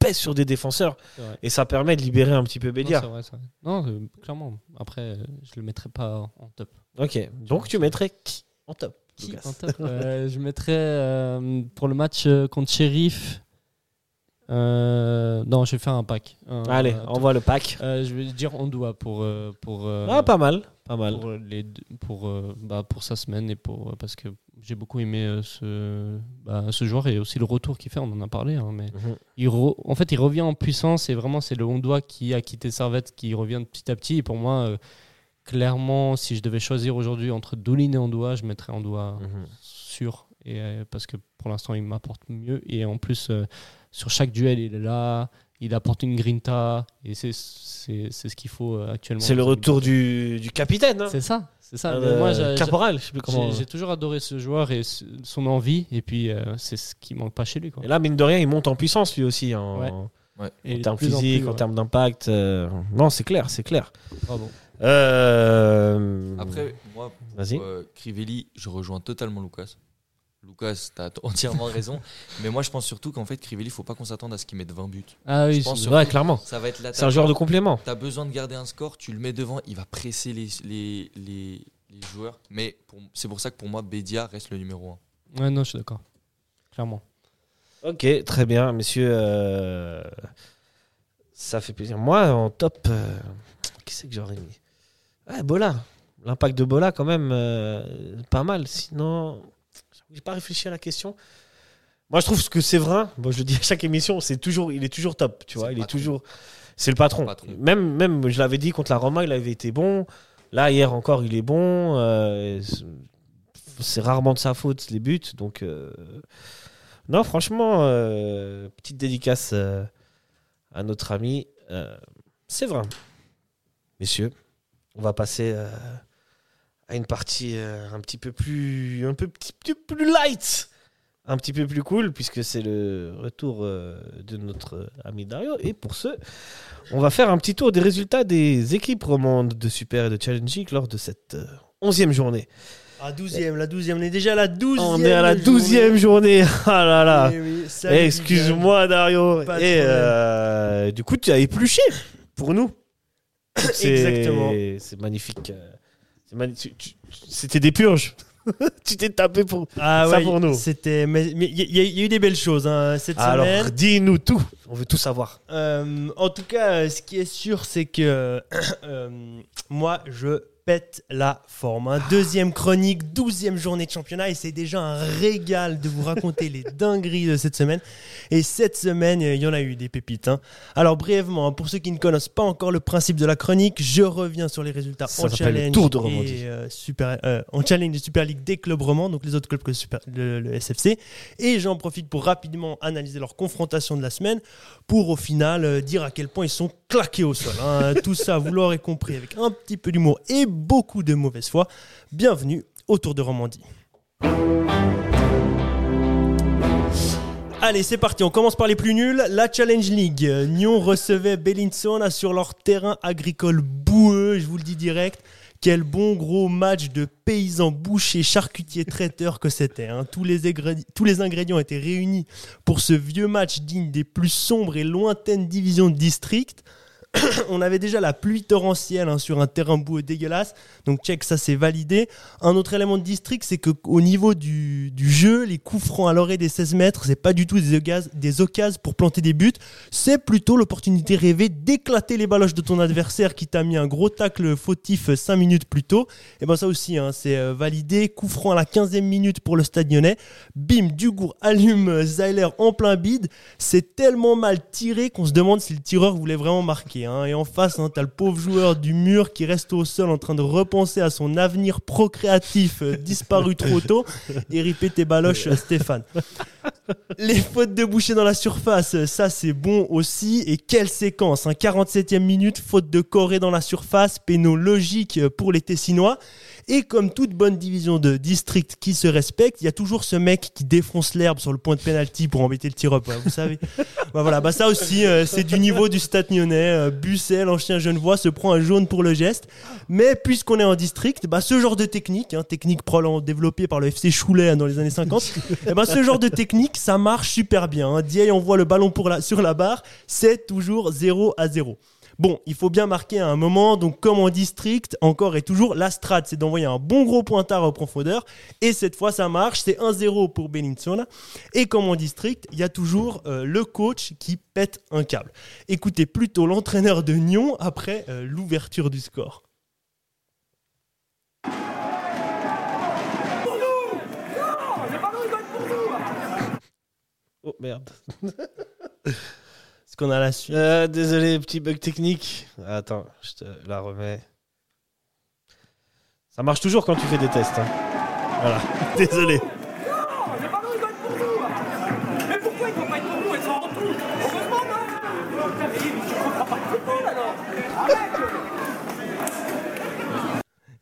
pèse sur des défenseurs. Et ça permet de libérer un petit peu Non, Bédia. c'est vrai. Non, euh, clairement. Après, euh, je le mettrais pas en top. Ok. Donc tu mettrais qui en top Qui en top Euh, Je mettrais euh, pour le match contre Sheriff. Euh, non, je vais faire un pack. Un- Allez, un- envoie le pack. Euh, je vais dire Ondoa pour euh, pour euh, Ah, pas mal. Pas mal. pour les deux- pour euh, bah, pour sa semaine et pour euh, parce que j'ai beaucoup aimé euh, ce bah, ce joueur et aussi le retour qu'il fait. On en a parlé, hein, mais Mhm. il re- en fait il revient en puissance et vraiment c'est le Hondois qui a quitté Servette qui revient de petit à petit. Et pour moi, euh, clairement, si je devais choisir aujourd'hui entre Doulin et Ondoa, je mettrais Ondoa Mhm. sûr et euh, parce que pour l'instant il m'apporte mieux et en plus euh, sur chaque duel il est là il apporte une grinta et c'est c'est c'est ce qu'il faut euh, actuellement C'est le retour du, du capitaine. hein. c'est ça c'est ça Euh, moi Caporal, je sais plus comment. j'ai toujours adoré ce joueur et ce- son envie et puis euh, c'est ce qui manque pas chez lui quoi. Et là, mine de rien, il monte en puissance lui aussi. En, Ouais. Ouais. Et en termes en physiques, en termes d'impact. euh, Non, c'est clair, c'est clair. Euh, Après, moi, euh, Crivelli, je rejoins totalement Lucas. Lucas, t'as entièrement raison. Mais moi, je pense surtout qu'en fait, Crivelli, faut pas qu'on s'attende à ce qu'il mette 20 buts. ah oui c'est- Ouais, clairement. Ça va être C'est un joueur de complément. T'as besoin de garder un score, tu le mets devant, il va presser les, les, les, les joueurs. Mais c'est pour ça que pour moi, Bédia reste le numéro 1. ouais non je suis d'accord clairement Ok, très bien, messieurs. euh, Ça fait plaisir. Moi, en top, euh, qui c'est que j'aurais mis? Ouais, Bola. L'impact de Bola, quand même, euh, pas mal. Sinon, j'ai pas réfléchi à la question. Moi, je trouve que Séverin, bon, je le dis à chaque émission, c'est toujours, il est toujours top, tu C'est vois. le Il est patron. toujours, c'est le patron. Même, même, je l'avais dit contre la Roma, il avait été bon. Là, hier encore, il est bon. Euh, c'est- c'est rarement de sa faute les buts, donc. euh, non, franchement, euh, petite dédicace à notre ami euh, Séverin. Messieurs, on va passer à une partie euh, un petit peu plus, un peu petit peu plus light, un petit peu plus cool, puisque c'est le retour euh, de notre ami Dario. Et pour ce, on va faire un petit tour des résultats des équipes romandes de Super et de Challenge League lors de cette euh, onzième journée. À 12e, la 12e, on est déjà à la 12e. On est à la douzième journée. Ah là là. Eh oui, Eh, Excuse-moi Dario. Et euh, du coup, tu as épluché pour nous. Exactement. C'est magnifique. C'était des purges. tu t'es tapé pour. Ah Ça ouais, pour nous. C'était, mais il y, a- il y a eu des belles choses hein, cette Alors, semaine. dis-nous tout. On veut tout savoir. Euh, en tout cas, ce qui est sûr, c'est que euh, moi, je pète la forme. hein. Deuxième chronique, douzième journée de championnat et c'est déjà un régal de vous raconter les dingueries de cette semaine. Et cette semaine, il y en a eu des pépites. hein. Alors brièvement, hein, pour ceux qui ne connaissent pas encore le principe de la chronique, je reviens sur les résultats Ça en challenge, Tour de et, euh, super, euh, en challenge de Super League des clubs romans, donc les autres clubs que le, Super- le- le SFC. Et j'en profite pour rapidement analyser leur confrontation de la semaine pour au final euh, dire à quel point ils sont claqués au sol. hein. Tout ça, vous l'aurez compris, avec un petit peu d'humour et beaucoup de mauvaise foi. Bienvenue au Tour de Romandie. Allez, c'est parti. On commence par les plus nuls. La Challenge League. Nyon recevait Bellinzona sur leur terrain agricole boueux. Je vous le dis direct. Quel bon gros match de paysans bouchers, charcutiers, traiteurs que c'était. hein. Tous les ingrédients étaient réunis pour ce vieux match digne des plus sombres et lointaines divisions de district. On avait déjà la pluie torrentielle hein, sur un terrain boueux dégueulasse. Donc check, ça c'est validé. Un autre élément de district, c'est qu'au niveau du, jeu, les coups francs à l'oreille des 16 mètres, c'est pas du tout des occasions, pour planter des buts. C'est plutôt l'opportunité rêvée d'éclater les baloches de ton adversaire qui t'a mis un gros tacle fautif 5 minutes plus tôt. Et ben ça aussi, hein, c'est euh, validé. Coup franc à la 15e minute pour le Stade Lyonnais. Bim, Dugour allume Zeiler en plein bide. C'est tellement mal tiré qu'on se demande si le tireur voulait vraiment marquer. Hein. Et en face, hein, t'as le pauvre joueur du mur qui reste au sol en train de repenser à son avenir procréatif euh, disparu trop tôt. Et répéter tes baloches, euh, Stéphane. Les fautes de boucher dans la surface, euh, ça c'est bon aussi. Et quelle séquence hein. 47e minute, faute de Corée dans la surface, péno logique pour les Tessinois. Et comme toute bonne division de district qui se respecte, il y a toujours ce mec qui défonce l'herbe sur le point de pénalty pour embêter le tir-up, ouais, vous savez. Bah voilà, bah ça aussi, c'est du niveau du Stade Lyonnais. Euh, Bussel, ancien Genevois, se prend un jaune pour le geste. Mais puisqu'on est en district, bah ce genre de technique, hein, technique probablement développée par le FC Choulet dans les années 50, et ben ce genre de technique, ça marche super bien. Hein. Dieye envoie le ballon pour la, sur la barre, c'est toujours 0 à 0. Bon, il faut bien marquer à un moment, donc comme en district, encore et toujours, la strat, c'est d'envoyer un bon gros pointard au profondeur. Et cette fois, ça marche, c'est 1-0 pour Bellinzona. Et comme en district, il y a toujours euh, le coach qui pète un câble. Écoutez plutôt l'entraîneur de Nyon après euh, l'ouverture du score. Oh merde. Qu'on a la suite Euh, désolé, petit bug technique. Attends, je te la remets. Ça marche toujours quand tu fais des tests. hein. Voilà, désolé.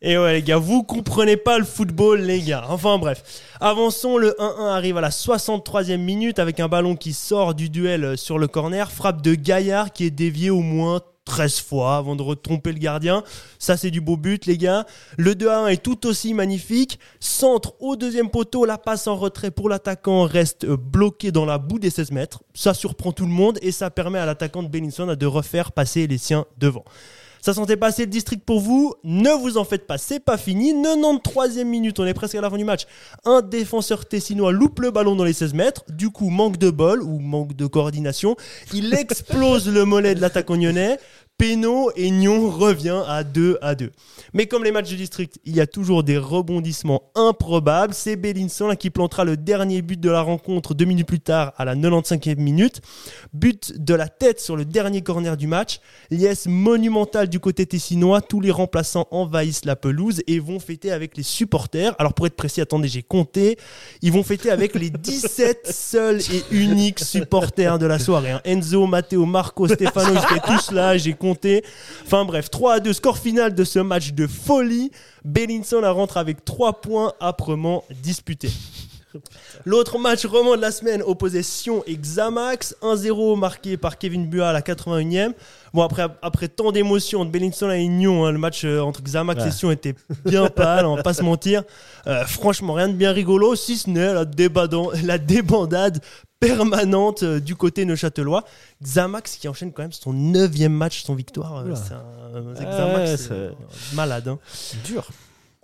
Et ouais les gars, vous comprenez pas le football les gars. Enfin bref. Avançons, le 1-1 arrive à la 63e minute avec un ballon qui sort du duel sur le corner, frappe de Gaillard qui est dévié au moins 13 fois avant de retromper le gardien. Ça c'est du beau but les gars. Le 2-1 est tout aussi magnifique. Centre au deuxième poteau, la passe en retrait pour l'attaquant reste euh, bloqué dans la boue des 16 mètres. Ça surprend tout le monde et ça permet à l'attaquant de Bellinson de refaire passer les siens devant. Ça sentait pas assez le district pour vous Ne vous en faites pas, c'est pas fini. 93e minute, on est presque à la fin du match. Un défenseur tessinois loupe le ballon dans les 16 mètres. Du coup, manque de bol ou manque de coordination. Il explose le mollet de l'attaquant lyonnais. Péno et Nyon revient à 2 à 2. Mais comme les matchs de district, il y a toujours des rebondissements improbables. C'est Bellinson qui plantera le dernier but de la rencontre deux minutes plus tard à la 95e minute. But de la tête sur le dernier corner du match. Liesse monumentale du côté tessinois. Tous les remplaçants envahissent la pelouse et vont fêter avec les supporters. Alors pour être précis, attendez, j'ai compté. Ils vont fêter avec les 17 seuls et uniques supporters de la soirée. hein. Enzo, Matteo, Marco, Stefano, ils étaient tous là, j'ai compté. Enfin bref, 3 à 2, score final de ce match de folie. Bellinson la rentre avec 3 points âprement disputés. L'autre match roman de la semaine opposait Sion et Xamax. 1-0 marqué par Kevin Bua à la 81e. Bon, après, après tant d'émotions de Bellinson et Nyon, hein, le match euh, entre Xamax et. Sion était bien pâle, on va pas se mentir. Euh, franchement, rien de bien rigolo, si ce n'est la, la débandade permanente euh, du côté neuchâtelois. Xamax qui enchaîne quand même son neuvième match sans victoire. c'est Xamax, malade. hein. Dur.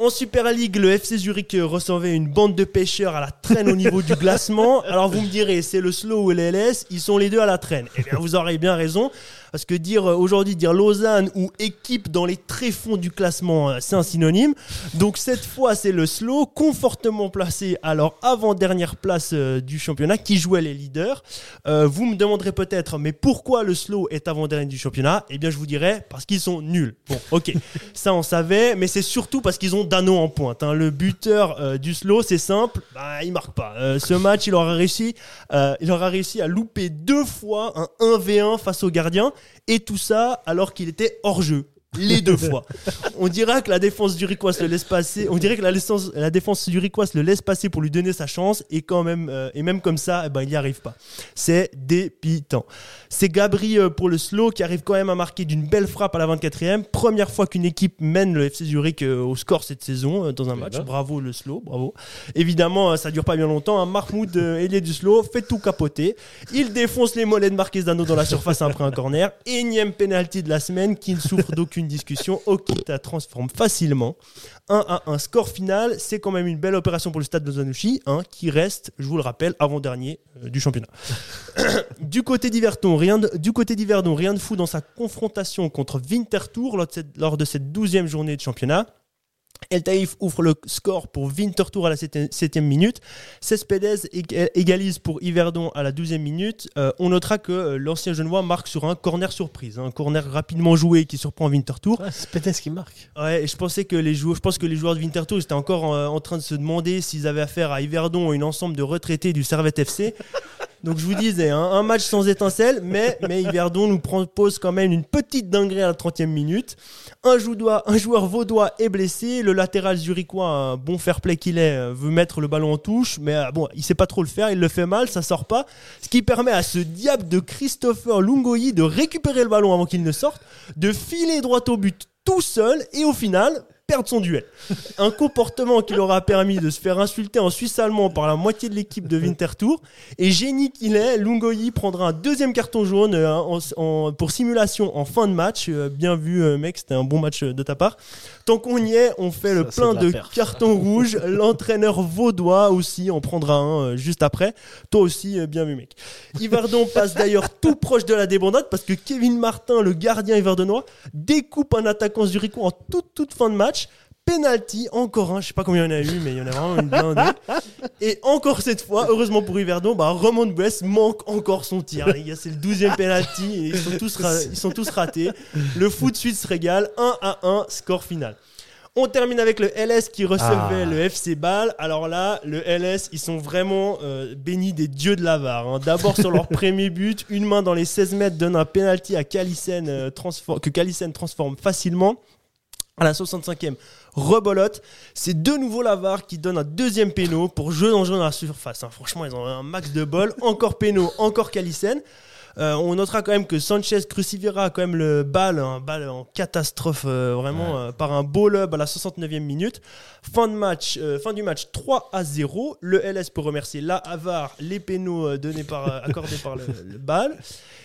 En Super League, le FC Zurich recevait une bande de pêcheurs à la traîne au niveau du glacement. Alors vous me direz, c'est le slow ou le LS, ils sont les deux à la traîne. Eh bien, vous aurez bien raison. Parce que dire euh, aujourd'hui dire Lausanne ou équipe dans les tréfonds du classement, euh, c'est un synonyme. Donc cette fois, c'est le slow, confortablement placé à leur avant-dernière place euh, du championnat, qui jouait les leaders. Euh, vous me demanderez peut-être, mais pourquoi le slow est avant-dernier du championnat? Eh bien, je vous dirai, parce qu'ils sont nuls. Bon, ok, ça on savait, mais c'est surtout parce qu'ils ont Dano en pointe. hein. Le buteur euh, du slow, c'est simple, bah, il marque pas. Euh, ce match, il aura réussi, euh, il aura réussi à louper deux fois un 1v1 face au gardien, et tout ça alors qu'il était hors jeu. Les deux fois. On dira que la défense le laisse passer. On dirait que la, défense- la défense le laisse passer pour lui donner sa chance et quand même euh, et même comme ça, eh ben, il n'y arrive pas. C'est dépitant. C'est Gabri euh, pour le slow qui arrive quand même à marquer d'une belle frappe à la 24e. Première fois qu'une équipe mène le FC Zurich euh, au score cette saison dans un match. Bravo le slow, bravo. Évidemment, ça dure pas bien longtemps. hein. Mahmoud, ailier du slow, fait tout capoter. Il défonce les mollets de Marquezano dans la surface après un corner. Énième penalty de la semaine qui ne souffre d'aucune discussion. Okita transforme facilement. 1 à 1 score final, c'est quand même une belle opération pour le stade de Zanouchi, hein, qui reste, je vous le rappelle, avant-dernier euh, du championnat. du côté d'Yverdon, rien de, du côté rien de fou dans sa confrontation contre Winterthur lors de cette, lors de cette 12e journée de championnat. El Taïf ouvre le score pour Winterthur à la 7e minute. Cespedes ég- égalise pour Yverdon à la 12e minute. Euh, on notera que euh, l'ancien Genevois marque sur un corner surprise, un corner rapidement joué qui surprend Winterthur. Ah, c'est Pétès qui marque. Ouais, et je pensais que les joueurs, je pense que les joueurs de Winterthur étaient encore en, en train de se demander s'ils avaient affaire à Yverdon ou une ensemble de retraités du Servette FC. Donc je vous disais, hein, un match sans étincelle, mais, mais Yverdon nous propose quand même une petite dinguerie à la 30e minute. Un, joueur, un joueur vaudois est blessé, le latéral zurichois, bon fair play qu'il est, euh, veut mettre le ballon en touche, mais euh, bon, il sait pas trop le faire, il le fait mal, ça sort pas. Ce qui permet à ce diable de Christopher Lungoyi de récupérer le ballon avant qu'il ne sorte, de filer droit au but tout seul et au final perdre son duel. Un comportement qui leur a permis de se faire insulter en suisse allemand par la moitié de l'équipe de Winterthur. Et génie qu'il est, Lungoyi prendra un deuxième carton jaune euh, en- en- pour simulation en fin de match. Euh, bien vu, euh, mec, c'était un bon match de ta part. Tant qu'on y est, on fait le Ça, plein de cartons rouges. L'entraîneur vaudois aussi en prendra un juste après. Toi aussi, bien vu, mec. Yverdon passe d'ailleurs tout proche de la débandade parce que Kevin Martin, le gardien yverdonois, découpe un attaquant zurichois en toute, toute fin de match. Penalty, encore un, je sais pas combien il y en a eu, mais il y en a vraiment une blindée. Et encore cette fois, heureusement pour Yverdon, bah, Roman Bress manque encore son tir. Les gars, c'est le 12e penalty et ils sont, tous ils sont tous ratés. Le foot suisse se régale, 1 à 1, score final. On termine avec le LS qui recevait Ah. le FC Bâle. Alors là, le LS, ils sont vraiment euh, bénis des dieux de la VAR. hein. D'abord sur leur premier but, une main dans les 16 mètres donne un penalty à Calissen, euh, que Calissen transforme facilement. À la 65e, rebolote. C'est de nouveau la VAR qui donne un deuxième péno pour jeu dangereux dans la surface. hein. Franchement, ils ont un max de bol. Encore péno, encore Calissen. Euh, on notera quand même que Sanchez crucifiera quand même le bal, un bal en catastrophe euh, vraiment euh, par un beau lob à la 69e minute. Fin de match, fin du match 3 à 0. Le LS peut remercier la Havard, les pénaux donnés par, accordés par le, le bal.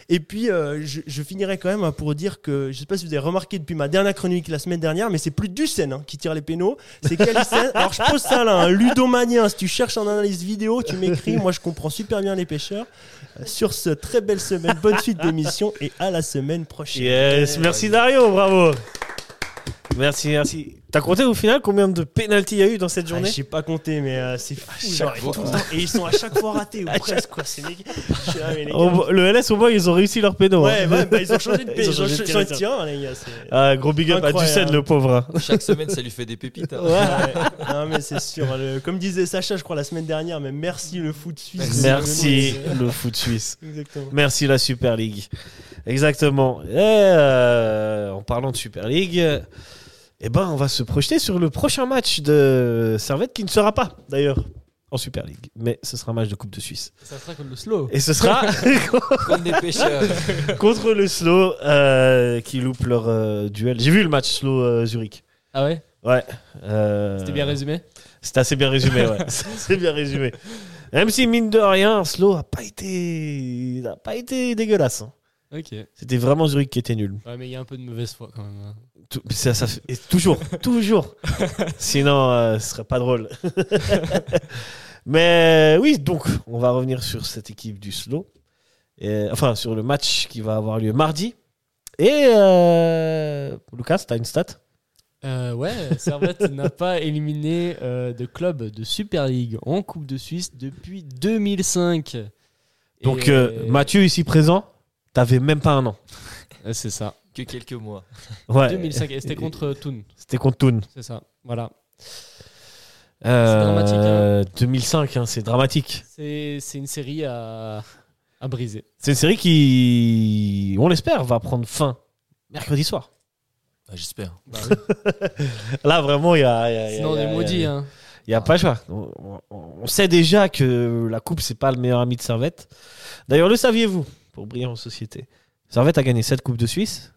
Et puis je, je finirai quand même pour dire que je sais pas si vous avez remarqué depuis ma dernière chronique la semaine dernière, mais c'est plus Ducen hein, qui tire les pénaux, c'est Calissen. Alors je pose ça là, un ludomanien. Si tu cherches en analyse vidéo, tu m'écris. Moi je comprends super bien les pêcheurs. Sur ce très belle semaine, bonne suite d'émission et à la semaine prochaine. Yes, merci Dario, bravo. Merci, merci. T'as compté au final combien de pénalties il y a eu dans cette Ah, journée J'ai pas compté, mais euh, c'est fou. genre, et, fois. tout le temps- et ils sont à chaque fois ratés ou presque quoi. Là, mais les gars, Le LS, au moins, ils ont réussi leur péno. hein. Ouais, ouais, bah, ils ont changé de ont ils ont changé de les gars. Ah, gros big up à. Ducen, le pauvre. hein. Chaque semaine, ça lui fait des pépites. hein. Ouais, non, mais c'est sûr. le- comme disait Sacha, je crois, la semaine dernière, mais merci le foot suisse. Merci le foot suisse. Exactement. Merci la Super League. Exactement. Et, euh, en parlant de Super League, eh ben, on va se projeter sur le prochain match de Servette qui ne sera pas d'ailleurs en Super League, mais ce sera un match de Coupe de Suisse. Ça sera comme le slow. Et ce sera Comme des pêcheurs. contre le Slow euh, qui loupe leur euh, duel. J'ai vu le match Slow euh, Zurich. Ah ouais? Ouais. C'était bien résumé? C'était assez bien résumé, ouais. C'est bien résumé. Même si mine de rien, Slow a pas été, pas été dégueulasse. hein. Ok. Ouais, C'était vraiment Zurich qui était nul. mais il y a un peu de mauvaise foi quand même. hein. Tout- ça, ça fait- et toujours, toujours. Sinon, euh, ce serait pas drôle. Mais oui, donc, on va revenir sur cette équipe du Slow. Et, enfin, sur le match qui va avoir lieu mardi Et euh, Lucas, t'as une stat? Euh, ouais, Servette n'a pas éliminé euh, de club de Super League en Coupe de Suisse depuis 2005. Donc Et- euh, Mathieu ici présent, t'avais même pas un an. Euh, c'est ça. Que quelques mois. Ouais. 2005 et c'était contre Thun, C'était contre Toon. c'est ça. Voilà. Euh, dramatique, hein. 2005, hein, c'est dramatique. C'est c'est une série à, à briser. C'est une série qui, on l'espère, va prendre fin mercredi soir. Bah, J'espère. Bah oui. Là, vraiment, il y a, il y a- il y a- Sinon on est maudit. Hein. Il n'y a pas le choix. On sait déjà que la coupe, c'est pas le meilleur ami de Servette. D'ailleurs, le saviez-vous Pour briller en société? Servette a gagné 7 coupes de Suisse.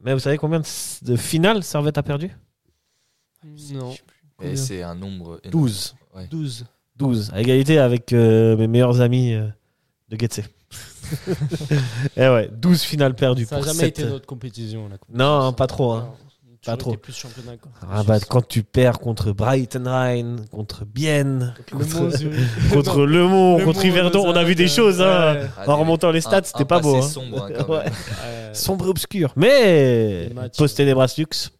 Mais vous savez combien de, de finales Servette a perdu Non. Et c'est un nombre énorme. 12. Ouais. 12. 12. À égalité avec euh, mes meilleurs amis euh, de Getse. Et ouais, 12 finales perdues Ça n'a jamais sept- été notre compétition. La de Non, pas trop, hein. Pas trop. été plus championnat. quoi. Ah bah, quand tu perds contre Brighton contre Bienne, contre, contre Le Mans, contre Mont, Yverdon, on a vu des choses. Hein. Ah, En remontant les stats, c'était pas beau. hein. sombre, hein, quand Ouais. même. Ouais. Sombre et obscur. Mais post ténébras lux.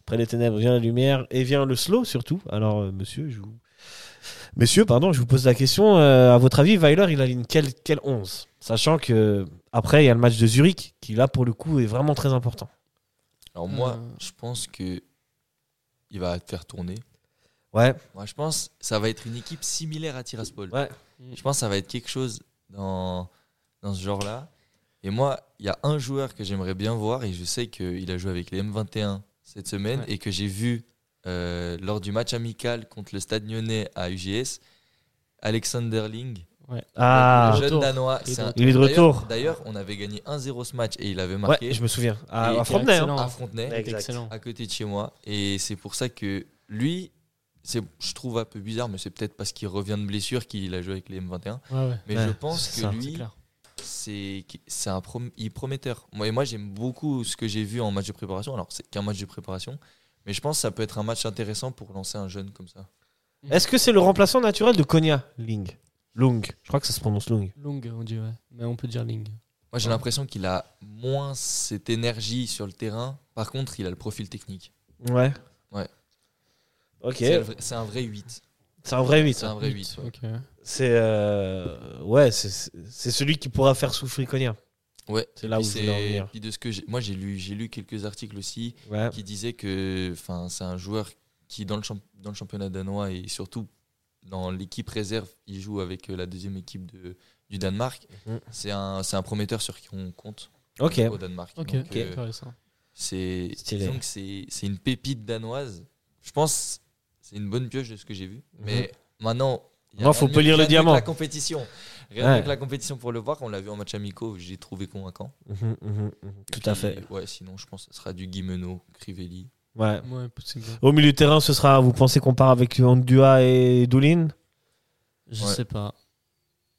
Après les ténèbres vient la lumière et vient le slow surtout. Alors, euh, monsieur, je vous... Messieurs, pardon, je vous pose la question. euh, à votre avis, Weiler, il aligne quel, quel 11 Sachant que après, il y a le match de Zurich qui, là, pour le coup, est vraiment très important. Alors moi, Euh. je pense que il va te faire tourner. Ouais, Moi, je pense que ça va être une équipe similaire à Tiraspol. ouais. Je pense que ça va être quelque chose dans, dans ce genre-là. Et moi, il y a un joueur que j'aimerais bien voir, et je sais qu'il a joué avec les M21 cette semaine, Ouais. et que j'ai vu euh, lors du match amical contre le Stade Lyonnais à UGS, Alexander Ling. Ah, le jeune retour. danois. Il est un- Il est de D'ailleurs- retour. D'ailleurs, on avait gagné 1-0 ce match et il avait marqué Ouais, je me souviens. À, à Frontenay. hein. à Frontenay, à côté de chez moi. Et c'est pour ça que lui, je trouve un peu bizarre, mais c'est peut-être parce qu'il revient de blessure qu'il a joué avec les M21. Ouais, ouais. Mais Ouais, je pense que ça, lui, c'est, c'est un prom- il est prometteur. Moi, et moi, j'aime beaucoup ce que j'ai vu en match de préparation. Alors, c'est qu'un match de préparation. Mais je pense que ça peut être un match intéressant pour lancer un jeune comme ça. Est-ce que c'est le remplaçant naturel de Konya Ling? Lung. Je crois que ça se prononce Lung. Long, on dit, ouais. Mais on peut dire Ling. Moi, j'ai l'impression qu'il a moins cette énergie sur le terrain. Par contre, il a le profil technique. Ouais. Ouais. Ok. C'est, un vrai 8. C'est un vrai 8. C'est un vrai 8. ouais. Ok. C'est euh, ouais, c'est- c'est c'est celui qui pourra faire souffrir Konya. Ouais. C'est là où je voulais en c'est- venir. puis de ce que moi j'ai lu, j'ai lu quelques articles aussi Ouais. qui disaient que, enfin, c'est un joueur qui dans le champ- dans le championnat danois et surtout dans l'équipe réserve, il joue avec euh, la deuxième équipe de, du Danemark. Mhm. C'est un, c'est un prometteur sur qui on compte au Danemark. Ok, Donc, euh, intéressant. c'est une pépite danoise. Je pense c'est une bonne pioche de ce que j'ai vu. Mais maintenant, il faut polir le diamant. La compétition. Rien Ouais. que la compétition pour le voir. On l'a vu en match amicaux, j'ai trouvé convaincant. Mhm, mhm, mhm. Tout à fait. Ouais, sinon je pense que ce sera du Guimeno, Crivelli. Ouais. Ouais, possible. Au milieu de terrain, ce sera. Vous pensez qu'on part avec Andua et Doulin? Je Ouais. sais pas.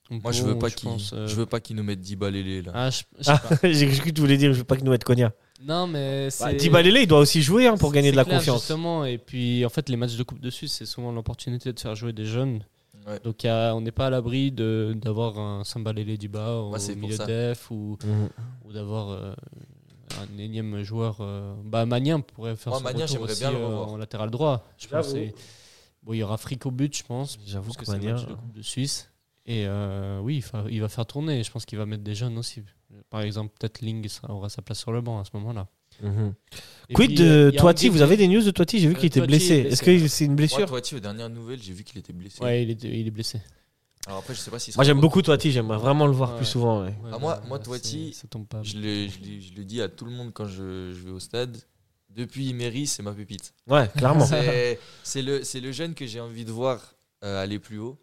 Moi, je veux pas je qu'il pense, euh, je veux pas qu'ils nous mettent 10 balélés là. Ah, je, je sais Ah, pas. J'ai cru que tu voulais dire, je veux pas qu'il nous mette Konya. Non, mais Bah, c'est. Dibalele, il doit aussi jouer hein, pour gagner de la clair, confiance. Justement, et puis en fait, les matchs de Coupe de Suisse, c'est souvent l'opportunité de faire jouer des jeunes. Ouais. Donc a- on n'est pas à l'abri de- d'avoir un Sambalele du bas au Ouais, milieu def ou, Mhm. ou d'avoir euh, un énième joueur. euh, bah, Magnin pourrait faire Moi, son Magnin, retour j'aimerais aussi, bien le euh, revoir. en latéral droit. Je pense J'avoue. que c'est- bon, il y aura Frick au but, je pense. J'avoue que que c'est le match de Coupe de Suisse. Et euh, oui, il, va faire tourner. Je pense qu'il va mettre des jeunes aussi. Par exemple, peut-être Ling aura sa place sur le banc à ce moment-là. Mhm. Quid euh, de Toiti? Vous avez des news de Toiti? J'ai vu qu'il était blessé. est blessé, Est-ce que c'est une blessure? Toiti, aux dernières nouvelles, j'ai vu qu'il était blessé. Ouais, il est, il est blessé. Alors après, je sais pas si Moi, j'aime beaucoup Toiti. J'aimerais vraiment le voir Ouais. plus souvent. ouais. Ouais, Ah, moi- moi, Toiti, ça tombe pas. Je le, je, le- je le dis à tout le monde quand je, je vais au stade. Depuis Imery, c'est ma pépite. Ouais, clairement. C'est le, c'est le jeune que j'ai envie de voir euh, aller plus haut.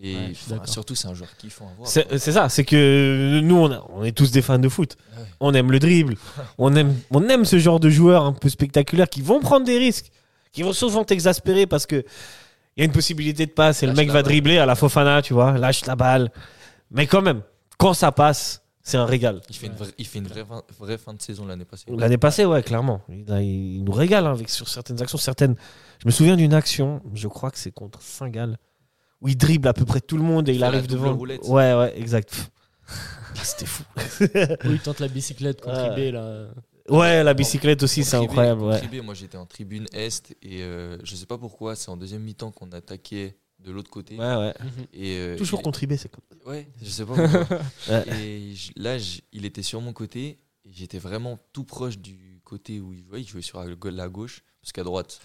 Et Ouais, enfin, surtout, c'est un joueur kiffant à voir. C'est c'est ça, c'est que nous, on, a- on est tous des fans de foot. Ouais. On aime le dribble. on, aime, on aime ce genre de joueurs un peu spectaculaires qui vont prendre des risques, qui vont souvent t'exaspérer parce que il y a une possibilité de passe et le mec va balle. dribbler à la Fofana, tu vois, lâche la balle. Mais quand même, quand ça passe, c'est un régal. Il fait une vraie, il fait une vraie, fin, vraie fin de saison l'année passée. L'année passée, ouais, clairement. Il, a- il nous régale hein, avec, sur certaines actions. Certaines, je me souviens d'une action, je crois que c'est contre Saint-Gall, où il dribble à peu près tout le monde et il la arrive devant. roulette. Ouais, ouais, exact. Ah, C'était fou. Où il tente la bicyclette contre Ouais. IB, là. Ouais, la bicyclette aussi, c'est incroyable. Ouais. moi j'étais en tribune Est et euh, je sais pas pourquoi, c'est en deuxième mi-temps qu'on attaquait de l'autre côté. Ouais, ouais. Et, euh, Toujours contribuer, c'est comme Ouais, je sais pas pourquoi. Et je- là, je- il était sur mon côté et j'étais vraiment tout proche du côté où il jouait. Il jouait sur la ga- la gauche parce qu'à droite,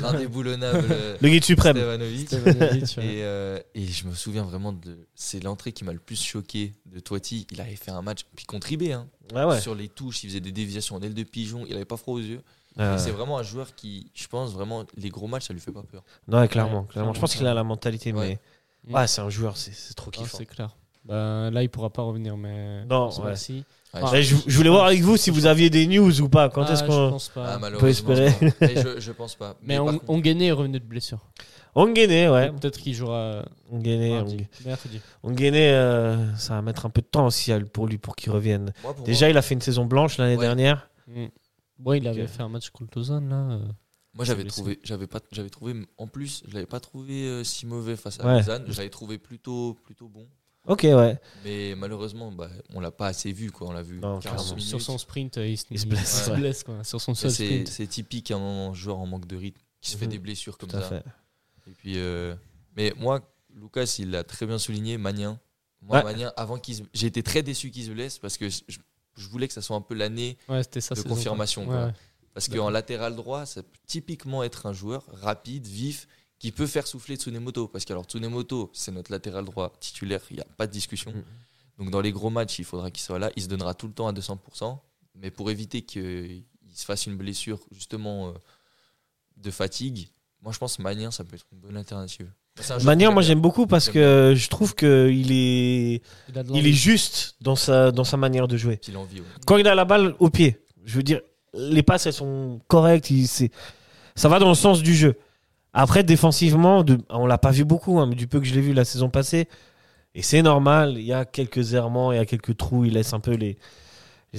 l'indéboulonnable euh, Le guide suprême. Stevanovic. Stevanovic, ouais. Et, euh, et je me souviens vraiment de. C'est l'entrée qui m'a le plus choqué de Toiti. Il avait fait un match, puis contribué, hein, ouais. sur les touches, il faisait des déviations en aile de pigeon, il avait pas froid aux yeux. Ouais, Et C'est vraiment un joueur qui, je pense, vraiment, les gros matchs, ça lui fait pas peur. Ouais, clairement. Clairement. Je pense qu'il a la mentalité, Ouais. mais. Ouais, c'est un joueur, c'est trop Ah, kiffant. c'est clair. Bah, là, il pourra pas revenir, mais. Non, merci. Ouais, Ah, je- Eh, voulais voir avec vous si vous aviez des news ou pas. Quand Ah, est-ce qu'on. Ah, malheureusement, espérer. je pense pas. Mais je, je pense pas. mais par on, contre- Onguené est revenu de blessure. Ongene, ouais. Peut-être qu'il jouera Ongene, mardi. Ong- mercredi. Ongene, euh, ça va mettre un peu de temps aussi pour lui pour qu'il revienne. moi, pour Déjà, moi, il a fait une saison blanche l'année Ouais. dernière. Mm. Bon, il avait Ok. fait un match contre Lausanne, là. euh. moi, j'avais trouvé, j'avais pas, j'avais trouvé, en plus, je l'avais pas trouvé euh, si mauvais face à. Lausanne. Je l'avais trouvé plutôt, plutôt bon. Ok, ouais. Mais malheureusement, bah, on l'a pas assez vu, quoi. On l'a vu Non, 40 clairement. minutes. Sur son sprint, euh, il se, Il se blesse, il se ouais. blesse, quoi. Sur son Et seul C'est sprint. c'est typique à un moment, un joueur en manque de rythme qui se fait Mhm. des blessures comme Tout à ça. fait. Et puis, euh, mais moi, Lucas, il l'a très bien souligné, Magnin. Moi, Ouais. Magnin, avant qu'il se- j'ai été très déçu qu'il se blesse parce que je, je voulais que ça soit un peu l'année Ouais, c'était ça. de confirmation. quoi. quoi. Ouais. Parce qu'en latéral droit, ça peut typiquement être un joueur rapide, vif, qui peut faire souffler Tsunemoto. Parce que alors Tsunemoto, c'est notre latéral droit titulaire, il n'y a pas de discussion. Mhm. Donc dans les gros matchs, il faudra qu'il soit là. Il se donnera tout le temps à 200%. Mais pour éviter qu'il se fasse une blessure justement euh, de fatigue, moi je pense que Magnin, ça peut être une bonne alternative. Magnin, moi j'aime beaucoup parce que je trouve qu'il est, Il, est juste dans sa, dans sa manière de jouer. Ouais. Quand il a la balle au pied, je veux dire, les passes elles sont correctes, il, c'est, ça va dans le sens du jeu. Après, défensivement, on l'a pas vu beaucoup, hein, mais du peu que je l'ai vu la saison passée, et c'est normal, il y a quelques errements, il y a quelques trous, il laisse un peu les,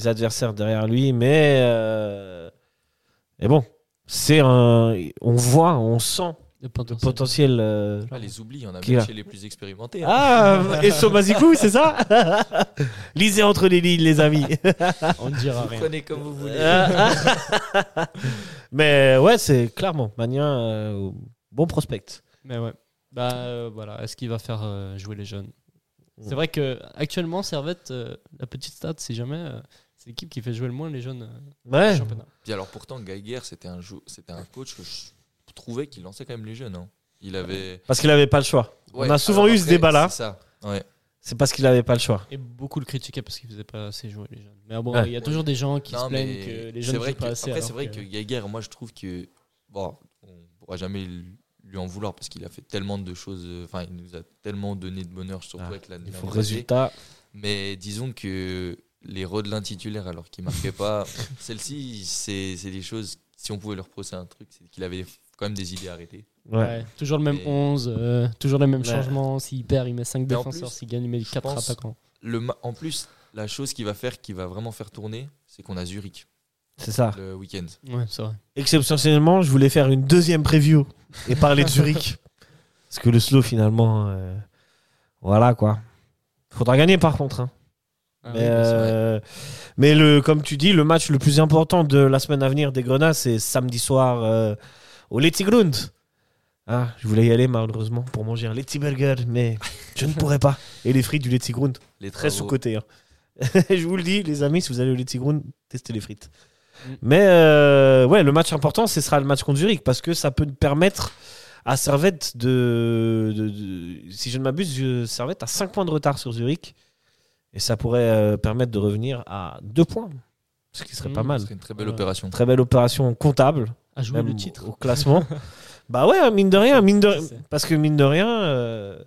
adversaires derrière lui, mais, euh, bon, c'est un, on voit, on sent Le le potentiel. potentiel. euh, Ah, les oublis, il y en a même a chez les plus expérimentés. hein. Ah, et Somazikou, c'est ça Lisez entre les lignes, les amis. On ne dira Vous rien. prenez comme vous voulez. Mais ouais, c'est clairement Magnin, euh, bon prospect. Mais ouais. Bah euh, voilà, est-ce qu'il va faire euh, jouer les jeunes? Mm. C'est vrai que actuellement Servette, euh, la petite stat, si jamais, euh, c'est l'équipe qui fait jouer le moins les jeunes Ouais. Puis alors pourtant, Geiger, c'était un, c'était un coach que je trouvais qu'il lançait quand même les jeunes. hein. Il avait. Parce qu'il avait pas le choix. Ouais, On a souvent eu ce débat-là. C'est ça. Ouais. C'est parce qu'il avait pas le choix. Et beaucoup le critiquaient parce qu'il faisait pas assez jouer les jeunes. Mais bon, Ouais. il y a toujours des gens qui Non, se plaignent que les c'est jeunes vrai jouent pas que- assez. Après, c'est vrai que Geiger, moi, je trouve que. Bon, on pourra jamais lui en vouloir parce qu'il a fait tellement de choses. euh, Enfin, il nous a tellement donné de bonheur, surtout Ah, avec la Il l'année faut résultat. Mais disons que les Rodelin titulaires, alors qu'il marquait pas, celle-ci, c'est c'est des choses. Si on pouvait leur reprocher un truc, c'est qu'il avait quand même des idées arrêtées. Ouais. Ouais, toujours le même Et- 11, euh, toujours les mêmes Ouais. changements. S'il perd, il met 5 Mais en défenseurs. S'il gagne, il met je 4 pense- attaquants. Le, en plus, la chose qui va faire, qui va vraiment faire tourner, c'est qu'on a Zurich C'est ça. le week-end. Ouais, c'est vrai. Exceptionnellement, je voulais faire une deuxième preview et parler de Zurich. Parce que le slow, finalement, euh, voilà quoi. Faudra gagner par contre. hein. Ah mais, oui, bah, euh, mais le, comme tu dis, le match le plus important de la semaine à venir des Grenats, c'est samedi soir euh, au Letzigrund. Ah, je voulais y aller malheureusement pour manger un Letziburger, mais je ne pourrais pas. Et les frites du Letzigrund, Les très sous-côté. hein. je vous le dis, les amis, si vous allez au Letzigrund, testez les frites. Mm. Mais euh, ouais, le match important, ce sera le match contre Zurich, parce que ça peut permettre à Servette de, de- de- si je ne m'abuse, Servette a 5 points de retard sur Zurich. Et ça pourrait euh, permettre de revenir à 2 points. Ce qui serait Mm, pas mal. Ce serait une très belle opération. Très belle opération comptable, À jouer même le titre. au classement. bah ouais, mine de rien, mine de parce que mine de rien, euh,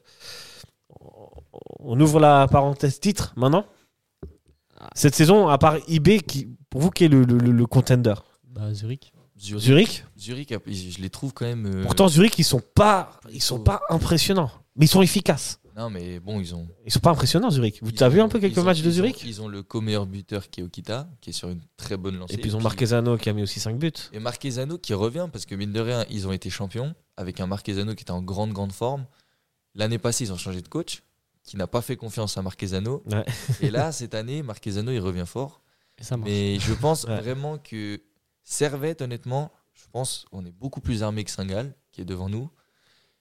on ouvre la parenthèse titre maintenant. Cette saison, à part IB, qui, pour vous, qui est le, le- le- le contender? Bah, Zurich. Zurich, Zurich Zurich, je les trouve quand même. euh, Pourtant, Zurich, ils sont pas, ils sont pas impressionnants, mais ils sont efficaces. Non, mais bon, ils ont. Ils sont pas impressionnants, Zurich. Vous avez vu un peu quelques ont- matchs de ils ont- Zurich? Ils ont le co-meilleur buteur qui est Okita, qui est sur une très bonne lancée. Et puis ils ont Marquezano qui a mis aussi 5 buts. Et Marquezano qui revient parce que mine de rien, ils ont été champions avec un Marquezano qui était en grande grande forme. L'année passée, ils ont changé de coach. qui n'a pas fait confiance à Marquezano. Ouais. Et là, cette année, Marquezano, il revient fort. Et ça marche. Mais je pense Ouais. vraiment que Servette, honnêtement, je pense on est beaucoup plus armé que Saint-Gall, qui est devant nous.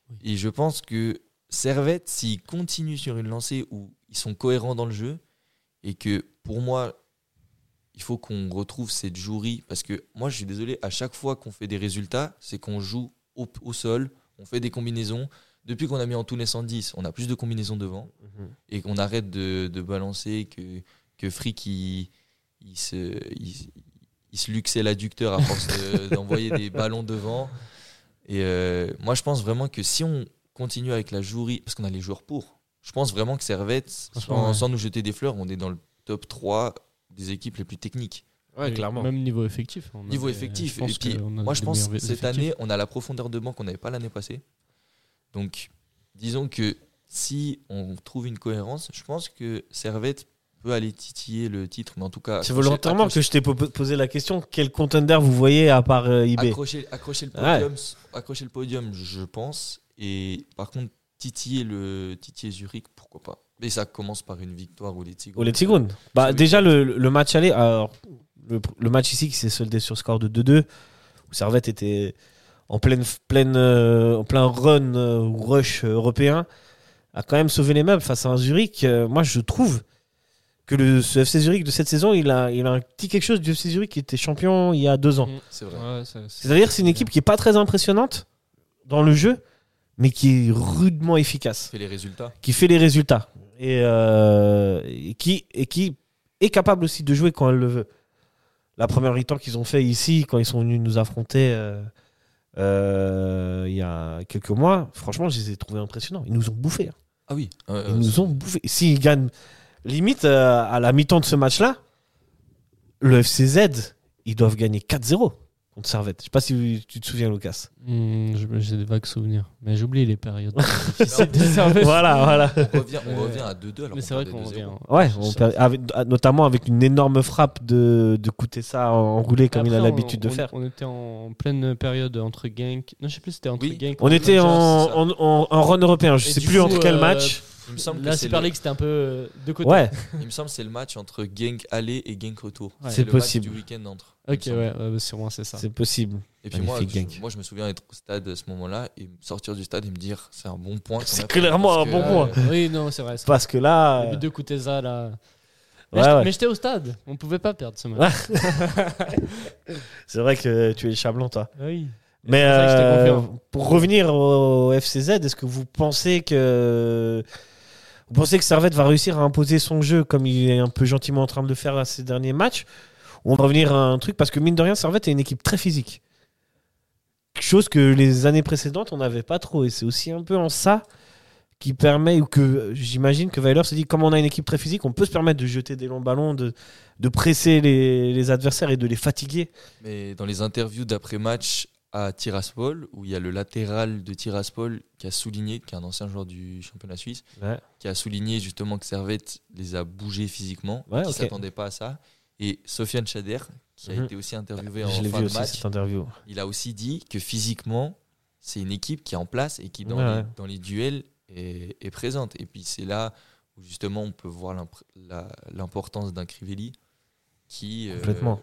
Oui. Et je pense que Servette, s'ils continuent sur une lancée où ils sont cohérents dans le jeu, et que pour moi, il faut qu'on retrouve cette jouerie, parce que moi, je suis désolé, à chaque fois qu'on fait des résultats, c'est qu'on joue au, au sol, on fait des combinaisons. Depuis qu'on a mis Antunes 110, on a plus de combinaisons devant Mhm. et qu'on arrête de, de balancer, que, que Frick il, il se, il, il se luxait l'adducteur à force de- d'envoyer des ballons devant. Et euh, moi, je pense vraiment que si on continue avec la jouerie, parce qu'on a les joueurs pour, je pense vraiment que Servette, sans, ouais. sans nous jeter des fleurs, on est dans le top 3 des équipes les plus techniques. Ouais, clairement. Même niveau effectif. on Niveau avait- effectif. je pense et puis, moi, je pense meilleurs cette effectifs. année, on a la profondeur de banc qu'on n'avait pas l'année passée. Donc, disons que si on trouve une cohérence, je pense que Servette peut aller titiller le titre, mais en tout cas. C'est volontairement que je t'ai po- posé la question quel contender vous voyez à part euh, eBay accrocher, accrocher, le Ouais. podium, accrocher le podium, je pense. Et par contre, titiller, le, titiller Zurich, pourquoi pas. Mais ça commence par une victoire ou les Tigres. Ou les Tigounes Bah, déjà, le, le match aller, alors, le, le match ici qui s'est soldé sur score de 2-2, où Servette était en, pleine, pleine, euh, en plein run euh, ou rush euh, européen, a quand même sauvé les meubles face à un Zurich. Euh, moi, je trouve que le, ce FC Zurich de cette saison, il a, il a un petit quelque chose du FC Zurich qui était champion il y a deux ans. C'est vrai. Ouais, C'est-à-dire que c'est une équipe qui est pas très impressionnante dans le jeu, mais qui est rudement efficace Fait les résultats. qui fait les résultats et, euh, et qui, et qui est capable aussi de jouer quand elle le veut. La première mi-temps qu'ils ont fait ici, quand ils sont venus nous affronter euh, euh, il y a quelques mois, franchement, je les ai trouvés impressionnants. Ils nous ont bouffé. hein. Ah oui. Ils nous ont bouffé. S'ils gagnent, limite, à la mi-temps de ce match-là, le FCZ, ils doivent gagner 4-0 contre Servette. Je sais pas si tu te souviens, Lucas. Mm, je- J'ai des vagues souvenirs. Mais j'oublie les périodes. de Servette. voilà, voilà. on revient, on Mais- revient à 2-2 alors Mais c'est vrai qu'on 2-0. revient. Ouais, on perd- avec- notamment avec une énorme frappe de, de Kutesa enroulé comme il a l'habitude de on- faire. On était en pleine période entre Genk. Non, je sais plus, c'était entre Oui. Genk. On était en, ça. en, en- en run européen, je Et sais plus coup, entre quel euh, match. Il me semble que La c'est Super le- League, c'était un peu euh, de côté. Ouais, Il me semble que c'est le match entre Genk aller et Genk retour. Ouais. C'est le match possible. du week-end entre. Ok, ouais, ouais, sûrement c'est ça. c'est possible. Et puis moi, je, moi, je me souviens être au stade à ce moment-là et sortir du stade et me dire c'est un bon point. C'est clairement un bon euh, point. Oui, non, c'est vrai. Parce que là. Le but euh, de Kuteza, là. Mais Ouais, j'étais- ouais. mais j'étais au stade. On pouvait pas perdre ce match. C'est vrai que tu es chablon, toi. Oui. Mais euh, pour revenir au FCZ, est-ce que vous pensez que. Vous pensez que Servette va réussir à imposer son jeu comme il est un peu gentiment en train de le faire à ces derniers matchs? On va revenir à un truc Parce que mine de rien, Servette est une équipe très physique. Chose que les années précédentes, on n'avait pas trop. Et c'est aussi un peu en ça qui permet, ou que j'imagine que Weiler se dit, comme on a une équipe très physique, on peut se permettre de jeter des longs ballons, de, de presser les, les adversaires et de les fatiguer. Mais dans les interviews d'après-match à Tiraspol, où il y a le latéral de Tiraspol qui a souligné, qui est un ancien joueur du championnat suisse, Ouais. qui a souligné justement que Servette les a bougés physiquement, Ouais, qui ok. s'attendait pas à ça. Et Sofiane Chader, qui a Mhm. été aussi interviewé en Je fin vu de match, cette interview. il a aussi dit que physiquement, c'est une équipe qui est en place et qui, dans, Ouais, les, ouais. dans les duels, est, est présente. Et puis c'est là où justement on peut voir l'importance d'un Crivelli qui, euh,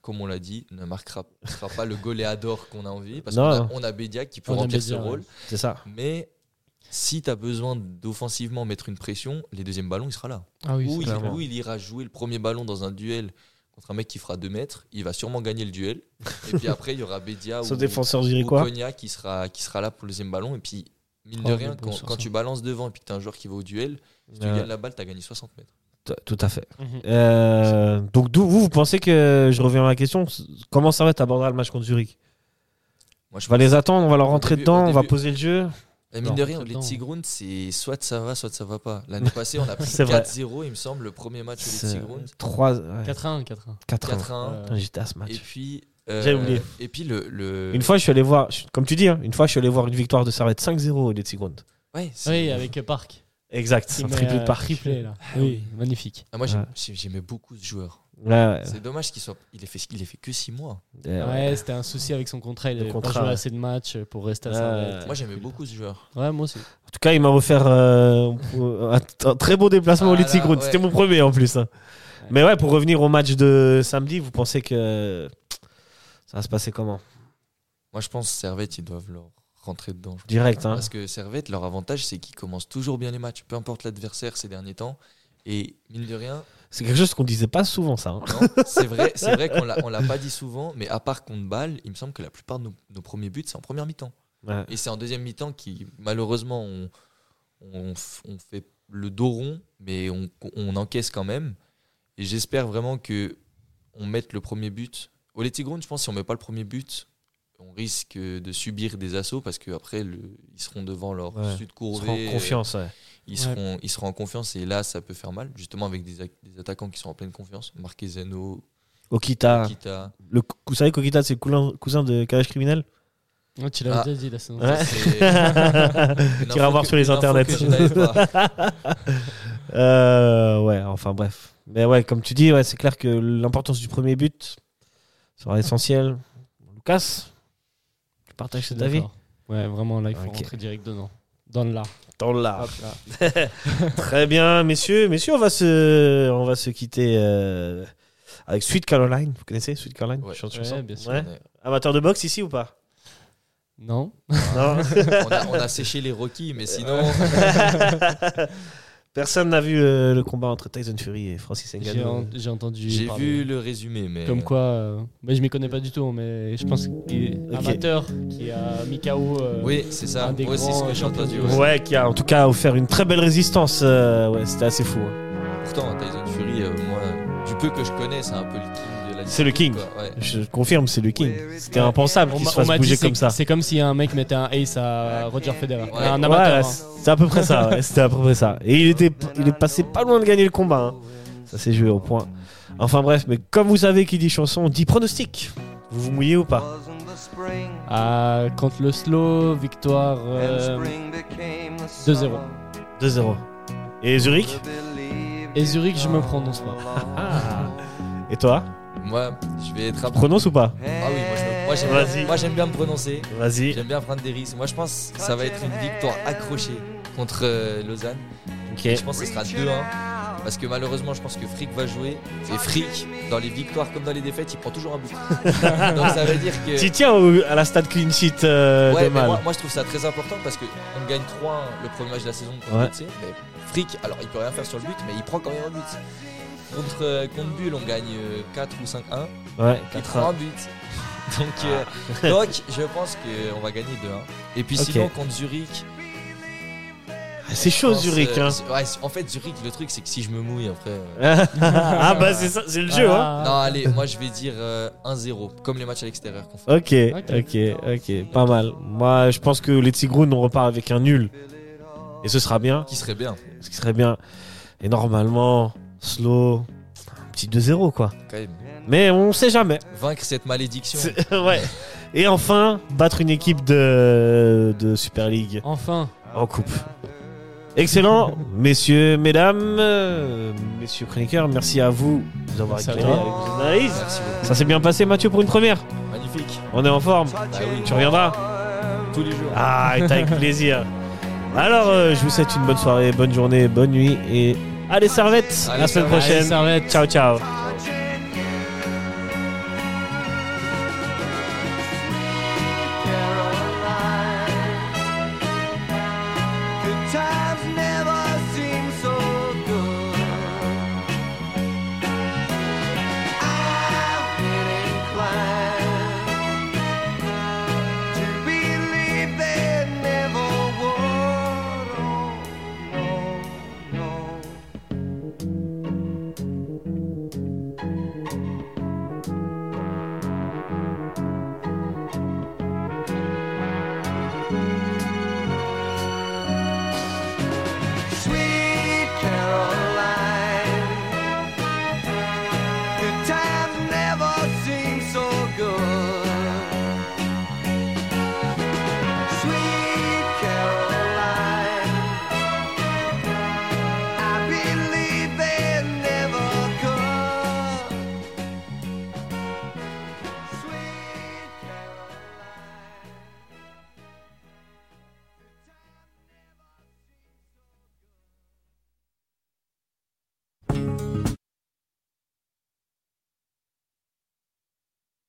comme on l'a dit, ne marquera pas le goléador qu'on a envie. Parce qu'on a, on a Bédia qui peut On remplir ce Bédia, ouais. rôle. C'est ça. Mais si tu as besoin d'offensivement mettre une pression, les deuxièmes ballons, il sera là. Ah oui, ou, il, clairement. ou il ira jouer le premier ballon dans un duel contre un mec qui fera 2 mètres, il va sûrement gagner le duel. et puis après, il y aura Bédia Son ou, défenseur ou. Konya qui sera, qui sera là pour le deuxième ballon. Et puis, mine Oh, de mais rien, quand, tu balances devant et puis que tu as un joueur qui va au duel, si tu Ouais. gagnes la balle, tu as gagné 60 mètres. Tout à fait. Mhm. Euh, donc, d'où vous, vous pensez que, je reviens à la question, comment ça va être abordera le match contre Zurich? Moi, je On va les attendre, on va leur rentrer début- dedans, on va poser le jeu. Et mine Non, de rien, les. Tigrounes, c'est soit ça va, soit ça va pas. L'année passée, on a pris C'est vrai. 4-0, il me semble, le premier match C'est Tigrounes. 3, 4-1, 4-1. 4 4-1. Putain, J'étais à ce match. Et puis. euh, J'ai oublié. Et puis le. le... Une fois, je suis allé voir, comme tu dis, hein, une fois, je suis allé voir une victoire de Servette 5-0 des Tigounes. Ouais, Oui, avec Park. Exact, un triplé euh, de Park. Triplé, là. Ah oui, magnifique. Ah, moi, Ouais. j'aimais beaucoup ce joueur. Ouais, ouais. C'est dommage qu'il soit. Il ait fait, il ait fait que 6 mois. Ouais, Ouais, c'était un souci avec son contrat. Il contrat, pas joué assez de matchs pour rester à Ouais. Servette. Moi, j'aimais beaucoup ce joueur. Ouais, moi aussi. En tout cas, il m'a offert euh, un, un très beau déplacement au Ah ouais. C'était mon premier en plus. hein. Mais ouais, pour revenir au match de samedi, vous pensez que ça va se passer comment? Moi, je pense que Servette, ils doivent leur rentrer dedans. Direct, hein Parce que Servette, leur avantage, c'est qu'ils commencent toujours bien les matchs, peu importe l'adversaire ces derniers temps. Et mine de rien, C'est quelque chose qu'on disait pas souvent, ça. hein. c'est vrai, vrai qu'on on l'a pas dit souvent, mais à part contre Bâle, il me semble que la plupart de nos, nos premiers buts, c'est en première mi-temps. Ouais. Et c'est en deuxième mi-temps qui, malheureusement, on, on, f- on fait le dos rond, mais on, on encaisse quand même. Et j'espère vraiment que on mette le premier but. Au Lettigrund, je pense que si on met pas le premier but, on risque de subir des assauts parce qu'après, ils seront devant leur Ouais. sud On se courvé. rend confiance, ouais. Ils, Ouais. seront, ils seront en confiance et là, ça peut faire mal, justement avec des, des attaquants qui sont en pleine confiance. Marquezano, Okita. Kita. Le, vous savez qu'Okita, c'est le cousin, cousin de Calage Criminel? Ouais, tu l'avais Ah. déjà dit la saison. T'iras info voir sur les internets. Euh, ouais, enfin bref. Mais ouais, comme tu dis, ouais, c'est clair que l'importance du premier but sera essentielle. Lucas, tu partages cet avis? Ouais, vraiment, là, il faut Ok. rentrer direct dedans. Dans le là. Dans. Très bien, messieurs. Messieurs, on va se, on va se quitter euh, avec Sweet Caroline. Vous connaissez Sweet Caroline Ouais. Chante Ouais, chanson bien sûr. Ouais. Amateur de boxe ici ou pas? Non. Non. on, a, on a séché les Rockies, mais sinon, Personne n'a vu euh, le combat entre Tyson Fury et Francis J'ai Ngannou. en- j'ai entendu. j'ai parler. vu le résumé. Mais Comme quoi, euh, bah, je m'y connais pas du tout, mais je pense qu'il est Ok. amateur qui a mis KO. euh, Oui, c'est ça. un des Moi aussi, ce grands que j'ai champions entendu. du ouais. monde. Ouais, qui a en tout cas offert une très belle résistance. euh, ouais, c'était assez fou. hein. Pourtant, Tyson Fury, euh, moi, du peu que je connais, c'est un peu le C'est le king. quoi. Ouais. Je confirme, c'est le king. C'était impensable On qu'il m'a- se fasse bouger comme ça. C'est comme si un mec mettait un ace à Roger Federer. Ouais. Un Ouais, amateur. hein. c'est à peu près ça. ouais, C'était à peu près ça. Et il était, il est passé pas loin de gagner le combat. hein. Ça s'est joué au point. Enfin bref, mais comme vous savez qui dit chanson, dit pronostic. Vous vous mouillez ou pas? Ah, contre le slow, victoire euh, 2-0. 2-0. Et Zurich? Et Zurich, je me prononce pas. Et toi? Moi, je vais être. Prononce ou pas Ah oui, moi, je me- moi, j'aime Vas-y. bien, moi, j'aime bien me prononcer. Vas-y. J'aime bien prendre des risques. Moi, je pense que ça va être une victoire accrochée contre euh, Lausanne. Ok. Et je pense que ce sera 2-1. Parce que malheureusement, je pense que Frick va jouer. Et Frick, dans les victoires comme dans les défaites, il prend toujours un but. Donc ça veut dire que. Tu tiens au- à la stade clean sheet euh, Ouais, de mais Mal. moi, moi, je trouve ça très important parce qu'on gagne 3 le premier match de la saison contre Ouais. Mais Frick, alors il peut rien faire sur le but, mais il prend quand même un but. Contre, euh, contre Bulle, on gagne euh, 4 ou 5-1, Ouais, il 4 prend un but. Donc, euh, donc je pense qu'on va gagner 2-1. Et puis Ok. sinon, contre Zurich. C'est chaud pense, Zurich. euh, Hein. ouais, en fait, Zurich, le truc, c'est que si je me mouille après. euh, ah bah c'est ça, c'est le jeu. Hein. Ah. Non, allez, moi je vais dire euh, 1-0, comme les matchs à l'extérieur qu'on fait. Ok, ok, ok, pas mal. Moi, je pense que les Tigrous, on repart avec un nul. Et ce sera bien. Qui serait bien, Ce qui serait bien. Et normalement, slow, un petit 2-0 quoi. quand même. Mais on sait jamais. Vaincre cette malédiction. Ouais. Et enfin, battre une équipe de, de Super League Enfin. en coupe. Excellent, messieurs, mesdames, euh, messieurs chroniqueurs, merci à vous de nous avoir Merci à éclairés toi. avec vos analyses. Merci beaucoup. Ça s'est bien passé, Mathieu, pour une première. Magnifique. On est en forme. Bah oui, Tu reviendras tous les jours. Ah, et avec plaisir. Alors, euh, je vous souhaite une bonne soirée, bonne journée, bonne nuit et allez servette. Allez, la semaine prochaine. Allez, servette. Ciao, ciao.